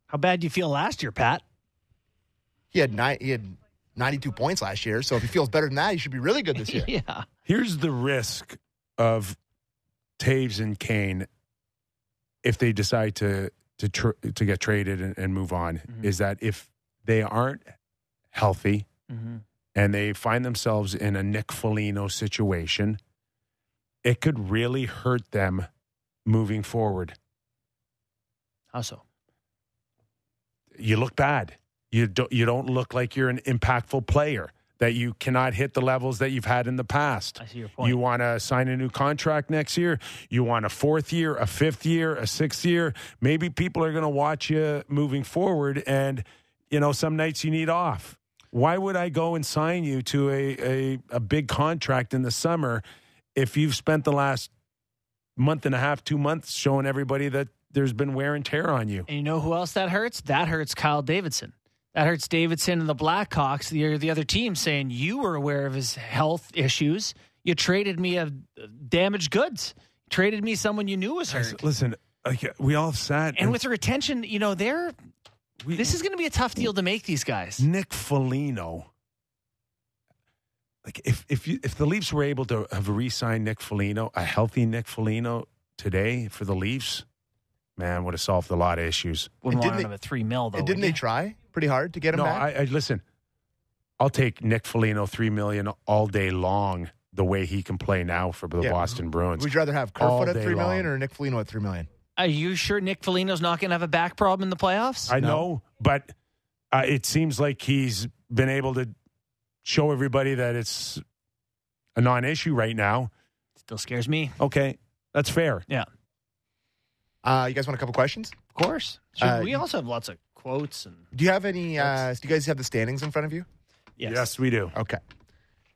C: How bad do you feel last year, Pat?
D: He had nine, he had 92 points last year, so if he feels better than that, he should be really good this year.
C: yeah.
B: Here's the risk of Toews and Kane if they decide to to tr- to get traded and, and move on
C: Mhm.
B: is that if they aren't healthy
C: Mm-hmm.
B: and they find themselves in a Nick Foligno situation, it could really hurt them moving forward.
C: How so?
B: You look bad. You don't you don't look like you're an impactful player. That you cannot hit the levels that you've had in the past.
C: I see your point.
B: You want to sign a new contract next year. You want a fourth year, a fifth year, a sixth year. Maybe people are going to watch you moving forward, and you know some nights you need off. Why would I go and sign you to a a, a big contract in the summer if you've spent the last month and a half, two months showing everybody that there's been wear and tear on you?
C: and you know who else that hurts? That hurts Kyle Davidson. That hurts Davidson and the Blackhawks, the, the other team, saying you were aware of his health issues. You traded me a damaged goods. traded me someone you knew was hurt.
B: Listen, we all sat
C: And with the retention, you know, they're this is going to be a tough deal to make these guys.
B: Nick Foligno. Like if if you if the Leafs were able to have re-signed Nick Foligno, a healthy Nick Foligno today for the Leafs, man, would have solved a lot of issues.
C: Wouldn't
D: And
C: want
D: didn't
C: him at three mil though.
D: And didn't they
C: you?
D: try pretty hard to get him
B: no,
D: back?
B: I, I listen. I'll take Nick Foligno three million all day long. The way he can play now for the
D: Yeah.
B: Boston Bruins.
D: Would you rather have
B: all
D: Kerfoot at three million
B: long.
D: or Nick Foligno at three million?
C: Are you sure Nick Foligno's not going to have a back problem in the playoffs?
B: I know, but uh, it seems like he's been able to show everybody that it's a non-issue right now.
C: Still scares me.
B: Okay, that's fair.
C: Yeah,
D: Uh, you guys want a couple questions?
C: of course. Sure,
D: Uh,
C: we also have lots of quotes and
D: Do you have any? Uh, do you guys have the standings in front of you?
C: yes.
B: we do.
D: Okay.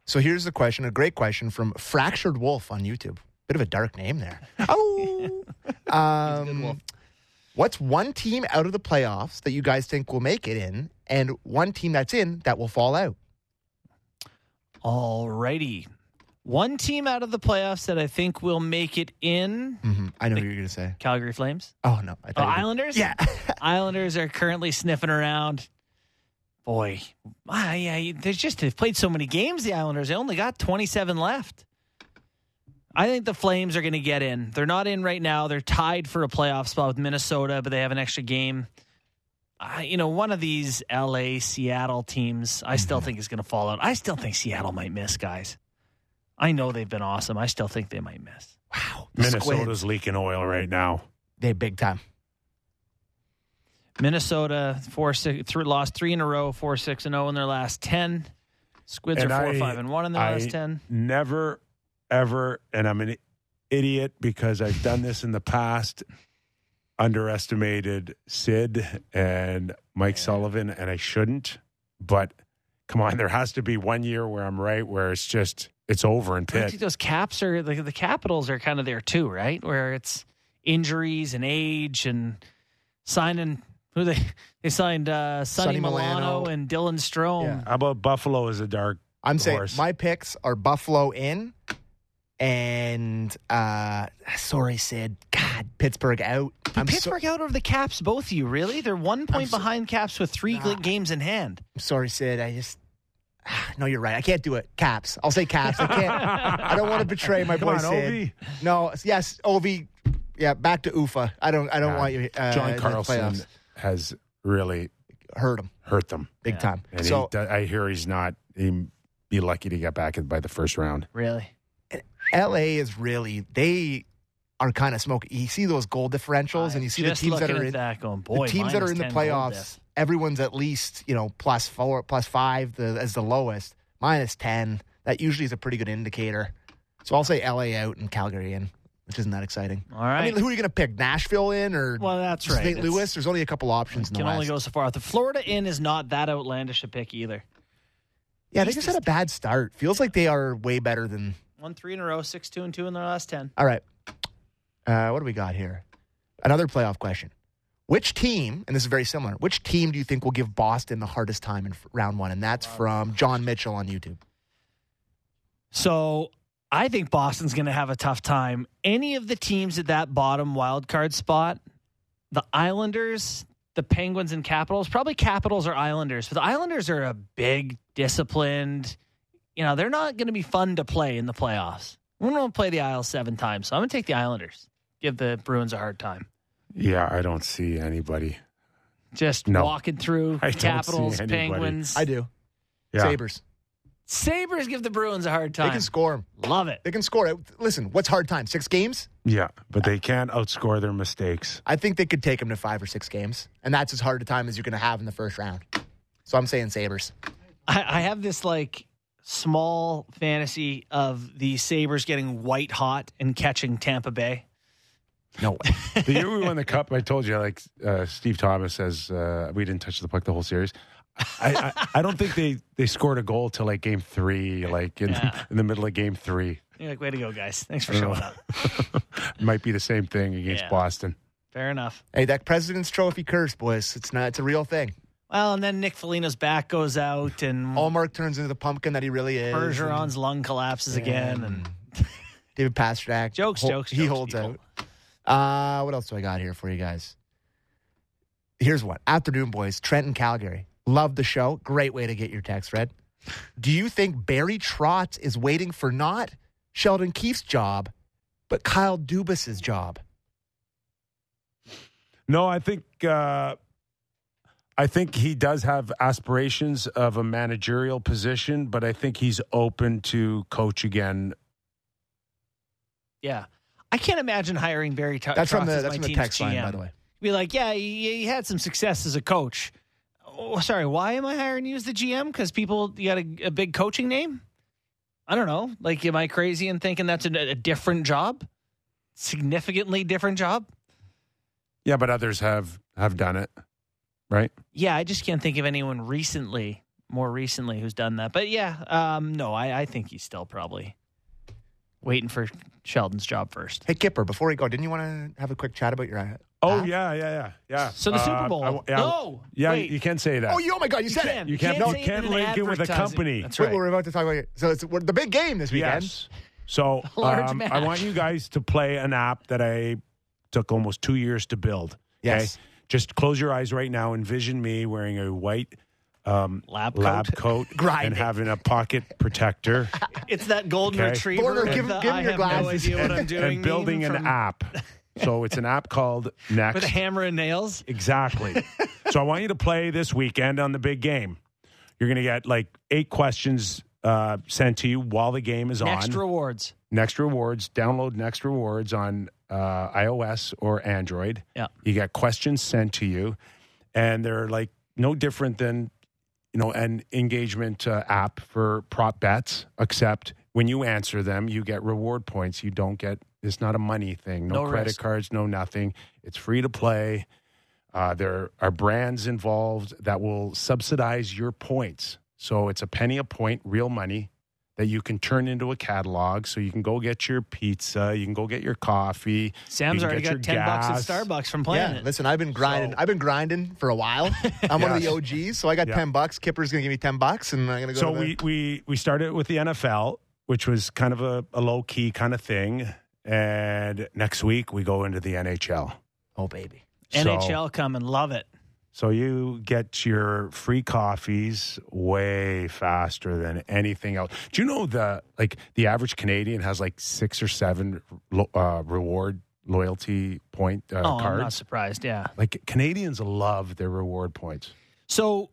D: So here's the question, a great question from Fractured Wolf on YouTube. Bit of a dark name there. Oh. um, what's one team out of the playoffs that you guys think will make it in, and one team that's in that will fall out?
C: Alrighty. One team out of the playoffs that I think will make it in
D: hmm I know what you're going to say.
C: Calgary Flames.
D: Oh no, I
C: Oh, Islanders?
D: Yeah.
C: Islanders are currently sniffing around. Boy, ah, yeah, there's just they've played so many games. The Islanders they only got 27 left. I think the Flames are going to get in. They're not in right now. They're tied for a playoff spot with Minnesota, but they have an extra game. I, you know, one of these LA, Seattle teams, I still
B: Mm-hmm.
C: think is going to fall out. I still think Seattle might miss, guys. I know they've been awesome. I still think they might miss.
D: Wow.
B: Minnesota's
D: Squids.
B: leaking oil right now.
D: They big time.
C: Minnesota four six three, lost three in a row, four six and zero in their last ten. Squids
B: And
C: are four
B: I-
C: five and one in their
B: I
C: last ten.
B: Never, ever, and I'm an idiot because I've done this in the past. Underestimated Sid and Mike Sullivan, and I shouldn't. But come on, there has to be one year where I'm right, where it's just it's over
C: and
B: pit.
C: those caps are the, the capitals are kind of there too, right? Where it's injuries and age and signing who they they signed uh, Sonny,
D: Sonny
C: Milano,
D: Milano.
C: and Dylan Strome.
B: How about Buffalo as a dark?
D: I'm saying my picks are Buffalo in and uh sorry Sid. God, Pittsburgh out. I'm so,
C: Pittsburgh out over the Caps, both of you. Really? They're one point
D: so-
C: behind Caps with three
D: Nah.
C: games in hand.
D: I'm sorry, Sid. I just no, you're right. I can't do it. Caps. I'll say caps. I can't. I don't want to betray my
B: Come
D: boy
B: on,
D: Sid.
B: Ovi.
D: No, yes, Ovi. Yeah, back to Ufa. I don't. I don't
B: Yeah.
D: want you. Uh,
B: John Carlson has really
D: hurt him
B: hurt them,
D: big time.
B: and
D: so
B: he, I hear he's not. He'd be lucky to get back by the first round.
C: Really?
D: LA is really they are kind of smoking. You see those goal differentials, and you see the teams that are in
C: that going, boy,
D: the teams that are in the playoffs. Everyone's at least you know plus four, plus five the, as the lowest. Minus ten. That usually is a pretty good indicator. So I'll say LA out and Calgary in, which isn't that exciting.
C: All right.
D: I mean, who are you going to pick? Nashville in or
C: well, that's right.
D: St. Louis? There's only a couple options in the
C: Can
D: West.
C: only go so far. The Florida in is not that outlandish a pick either.
D: yeah, they just had a bad start. Feels like they are way better than.
C: Won three in a row, six two and two in their last ten.
D: All right. Uh, what do we got here? Another playoff question. Which team, and this is very similar, which team do you think will give Boston the hardest time in f- round one? And that's from John Mitchell on YouTube.
C: So I think Boston's going to have a tough time. Any of the teams at that bottom wild card spot, the Islanders, the Penguins, and Capitals, probably Capitals or Islanders. But the Islanders are a big, disciplined. You know, they're not going to be fun to play in the playoffs. We're going to play the Isles seven times, so I'm going to take the Islanders. Give the Bruins a hard time.
B: Yeah, I don't see anybody.
C: Just
B: No.
C: walking through
B: I don't see
C: Capitals,
B: anybody.
C: Penguins,
D: I do.
B: Yeah.
D: Sabres.
C: Sabers. Give the Bruins a hard time.
D: They can score.
C: Love it.
D: They can score. Listen, what's hard time? Six games?
B: Yeah, but they can't outscore their mistakes.
D: I think they could take them to five or six games. And that's as hard a time as you're going to have in the first round. So I'm saying Sabres.
C: I, I have this like small fantasy of the Sabres getting white hot and catching Tampa Bay.
D: No way.
B: the year we won the cup, I told you, like uh, Steve Thomas says, uh, we didn't touch the puck the whole series. I, I, I don't think they, they scored a goal till like game three, like in,
C: Yeah.
B: in the middle of game three.
C: You're like, way to go, guys. Thanks for showing up.
B: Might be the same thing against
C: Yeah.
B: Boston.
C: Fair enough.
D: hey, that President's Trophy curse, boys. It's not. It's a real thing.
C: Well, and then Nick Foligno's back goes out, and
D: Ullmark turns into the pumpkin that he really is.
C: Bergeron's lung collapses again, and
D: and David Pastrnak.
C: Jokes,
D: hol-
C: jokes,
D: He
C: jokes,
D: holds
C: people.
D: out. Uh, what else do I got here for you guys? Here's one. Afternoon, boys. Trent and Calgary. Love the show. Great way to get your text read. Do you think Barry Trotz is waiting for not Sheldon Keefe's job, but Kyle Dubas's job?
B: No, I think uh, I think he does have aspirations of a managerial position, but I think he's open to coach again.
C: yeah, I can't imagine hiring Barry. T-
D: That's from the
C: as
D: that's from the
C: team's
D: text line, by the way.
C: Be like, yeah, he, he had some success as a coach. Oh, sorry, why am I hiring you as the GM? Because people, you got a, a big coaching name. I don't know. Like, am I crazy in thinking that's a, a different job? Significantly different job?
B: Yeah, but others have have done it, right?
C: Yeah, I just can't think of anyone recently, more recently, who's done that. But yeah, um, no, I, I think he's still probably waiting for Sheldon's job first.
D: Hey, Kyper, before we go, didn't you want to have a quick chat about your. Uh,
B: Oh
D: app?
B: yeah, yeah, yeah, yeah.
C: So the Super
B: Uh,
C: Bowl.
B: I- yeah,
C: no,
B: yeah,
C: wait.
B: you can say that.
D: Oh, you, oh my God, you, said
C: can.
D: it.
B: You can't-
C: say
B: you
C: it
B: can't
C: in an
B: link it with a company.
C: That's
D: Wait,
C: right.
D: We're about to talk about. It. So it's we're, the big game this weekend.
B: Yes. So
C: Large
B: um, I want you guys to play an app that I took almost two years to build. Okay?
D: Yes.
B: Just close your eyes right now. Envision me wearing a white um,
C: Lab
B: lab
C: coat.
B: coat and having a pocket protector
C: It's that golden
B: Okay.
C: retriever.
D: Border, give-
C: the,
D: give him
C: I
D: your
C: have no
D: glasses.
C: idea what I'm doing.
B: and building
C: meme
B: an app. So it's an app called Next.
C: With a hammer and nails.
B: Exactly. so I want you to play this weekend on the big game. You're going to get like eight questions uh, sent to you while the game is
C: Next
B: on.
C: Next rewards.
B: Next rewards. Download Next rewards on uh, iOS or Android.
C: Yeah.
B: You get questions sent to you, and they're like no different than you know an engagement uh, app for prop bets, except when you answer them, you get reward points. You don't get. It's not a money thing. No,
C: No
B: credit
C: risk.
B: cards. No nothing. It's free to play. Uh, there are brands involved that will subsidize your points. So it's a penny a point, real money that you can turn into a catalog. So you can go get your pizza, you can go get your coffee.
C: Sam's
B: you can
C: already
B: get
C: got
B: your
C: 10 bucks at Starbucks from playing
D: Yeah,
C: it.
D: listen, I've been grinding. I've been grinding for a while. I'm one of the OGs, so I got
B: Yeah.
D: ten bucks. Kyper's gonna give me ten bucks, and I'm gonna go.
B: So
D: to the,
B: we, we we started with the NFL, which was kind of a, a low key kind of thing, and next week we go into the NHL.
D: oh baby,
B: So-
C: NHL coming. Love it.
B: So you get your free coffees way faster than anything else. Do you know the like the average Canadian has like six or seven uh, reward loyalty point uh,
C: oh, I'm not surprised. Yeah.
B: Like Canadians love their reward points.
C: So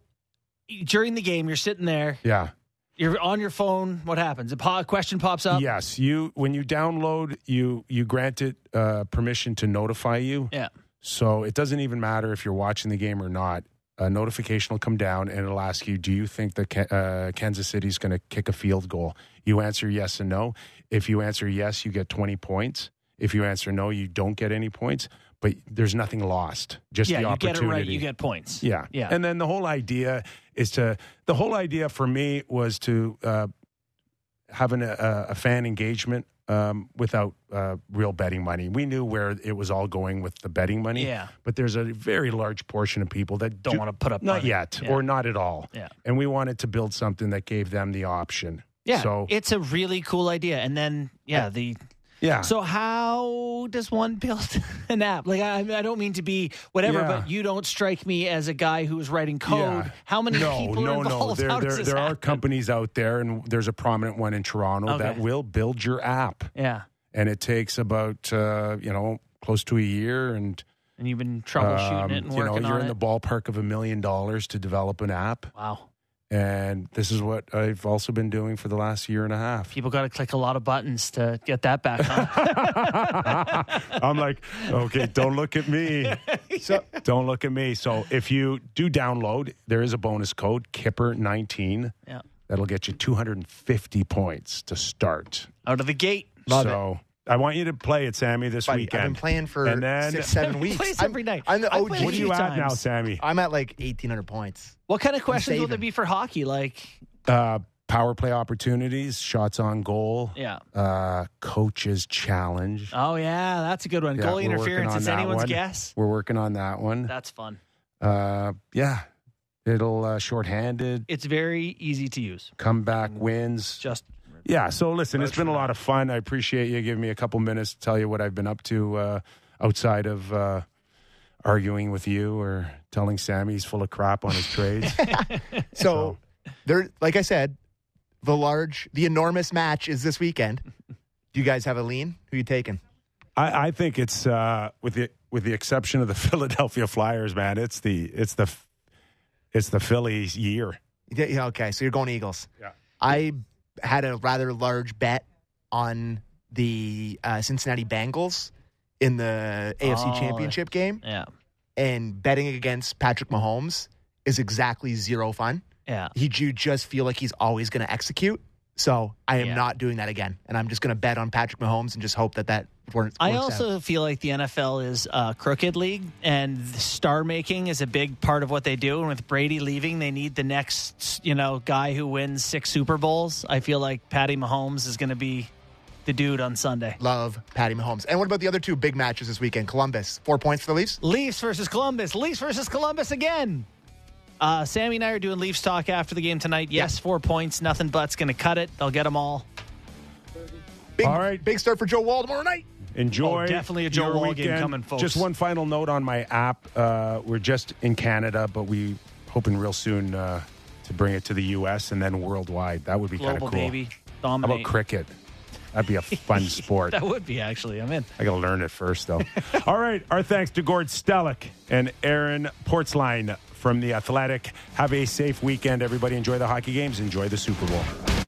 C: during the game, you're sitting there,
B: Yeah.
C: you're on your phone. What happens? A po- question pops up.
B: Yes, you when you download, you you grant it uh, permission to notify you.
C: Yeah.
B: So it doesn't even matter if you're watching the game or not. A notification will come down and it'll ask you, "Do you think that uh, Kansas City's going to kick a field goal?" You answer yes and no. If you answer yes, you get 20 points. If you answer no, you don't get any points. But there's nothing lost. Just
C: yeah,
B: the
C: you get it right, you get points.
B: Yeah.
C: Yeah.
B: And then the whole idea is to, the whole idea for me was to uh, have an, a, a fan engagement um, without uh, real betting money. We knew where it was all going with the betting money.
C: Yeah.
B: But there's a very large portion of people that
C: Don't
B: do-
C: wanna put up
B: Not
C: money.
B: yet,
C: Yeah.
B: or not at all.
C: Yeah.
B: And we wanted to build something that gave them the option.
C: Yeah.
B: So,
C: it's a really cool idea. And then, yeah, the.
B: Yeah.
C: So how does one build an app? Like I, I don't mean to be whatever,
B: Yeah.
C: but you don't strike me as a guy who's writing code.
B: Yeah.
C: How many
B: no,
C: people
B: no,
C: are involved?
B: No,
C: How
B: there, there, there are companies out there, and there's a prominent one in Toronto that will build your app.
C: Yeah,
B: and it takes about uh, you know close to a year and
C: and you've been troubleshooting
B: um,
C: it and
B: you know you're in
C: it.
B: the ballpark of a million dollars to develop an app
C: wow,
B: and this is what i've also been doing for the last year and a half.
C: People got to click a lot of buttons to get that back on.
B: i'm like okay don't look at me.
D: So
B: don't look at me. So if you do download there is a bonus code kyper 19
C: yeah,
B: that'll get you 250 points to start.
C: Out of the gate.
D: Love
B: so I want you to play it, Sammy, this
D: Buddy,
B: weekend.
D: I've been playing for
B: and then,
D: six, seven weeks.
C: Plays
D: I'm-
C: every night.
D: I'm the
C: I've
D: OG.
B: What are you
C: few
B: at now. Sammy?
D: I'm at like 1,800 points.
C: What kind of questions will there be for hockey? Like,
B: Uh, power play opportunities, shots on goal,
C: yeah.
B: uh, coaches challenge.
C: Oh yeah, that's a good one.
B: Yeah,
C: Goalie interference.
B: on
C: It's anyone's
B: one.
C: guess.
B: We're working on that one.
C: That's fun.
B: Uh, yeah, it'll uh, shorthanded
C: It's very easy to use.
B: comeback wins.
C: Just
B: Yeah. So listen, it's been a lot of fun. I appreciate you giving me a couple minutes to tell you what I've been up to uh, outside of uh, arguing with you or telling Sammy he's full of crap on his trades.
D: So, there, like I said, the large, the enormous match is this weekend. Do you guys have a lean? Who you taking?
B: I, I think it's uh, with the with the exception of the Philadelphia Flyers, man. It's the it's the it's the Phillies year.
D: Yeah, yeah, okay, so you're going Eagles.
B: Yeah.
D: I had a rather large bet on the uh, Cincinnati Bengals in the AFC
C: Oh.
D: Championship game,
C: yeah,
D: and betting against Patrick Mahomes is exactly zero fun.
C: yeah.
D: He, you just feel like he's always going to execute. So I am
C: Yeah.
D: not doing that again, and I'm just going to bet on Patrick Mahomes and just hope that that works.
C: I also
D: out.
C: feel like the NFL is a crooked league, and star making is a big part of what they do. And with Brady leaving, they need the next, you know, guy who wins six Super Bowls. I feel like Patty Mahomes is going to be the dude on Sunday.
D: love Patty Mahomes. And what about the other two big matches this weekend? Columbus, four points for the Leafs.
C: Leafs versus Columbus. Leafs versus Columbus again. Uh, Sammy and I are doing Leafs talk after the game tonight. Yes, four points, nothing but's going to cut it. They'll get them all.
D: Big,
B: All right.
D: big start for Joe Woll tomorrow night.
B: Enjoy.
C: Oh, definitely a Joe
B: your
C: Woll game coming, folks.
B: Just one final note on my app. Uh, we're just in Canada, but we hoping real soon uh, to bring it to the U.S. and then worldwide. That would be kind of cool.
C: baby.
B: How about cricket? That'd be a fun sport.
C: that would be actually. I'm in.
B: I got to learn it first, though. All right. Our thanks to Gord Stellick and Aaron Portzline from The Athletic. Have a safe weekend, everybody. Enjoy the hockey games. Enjoy the Super Bowl.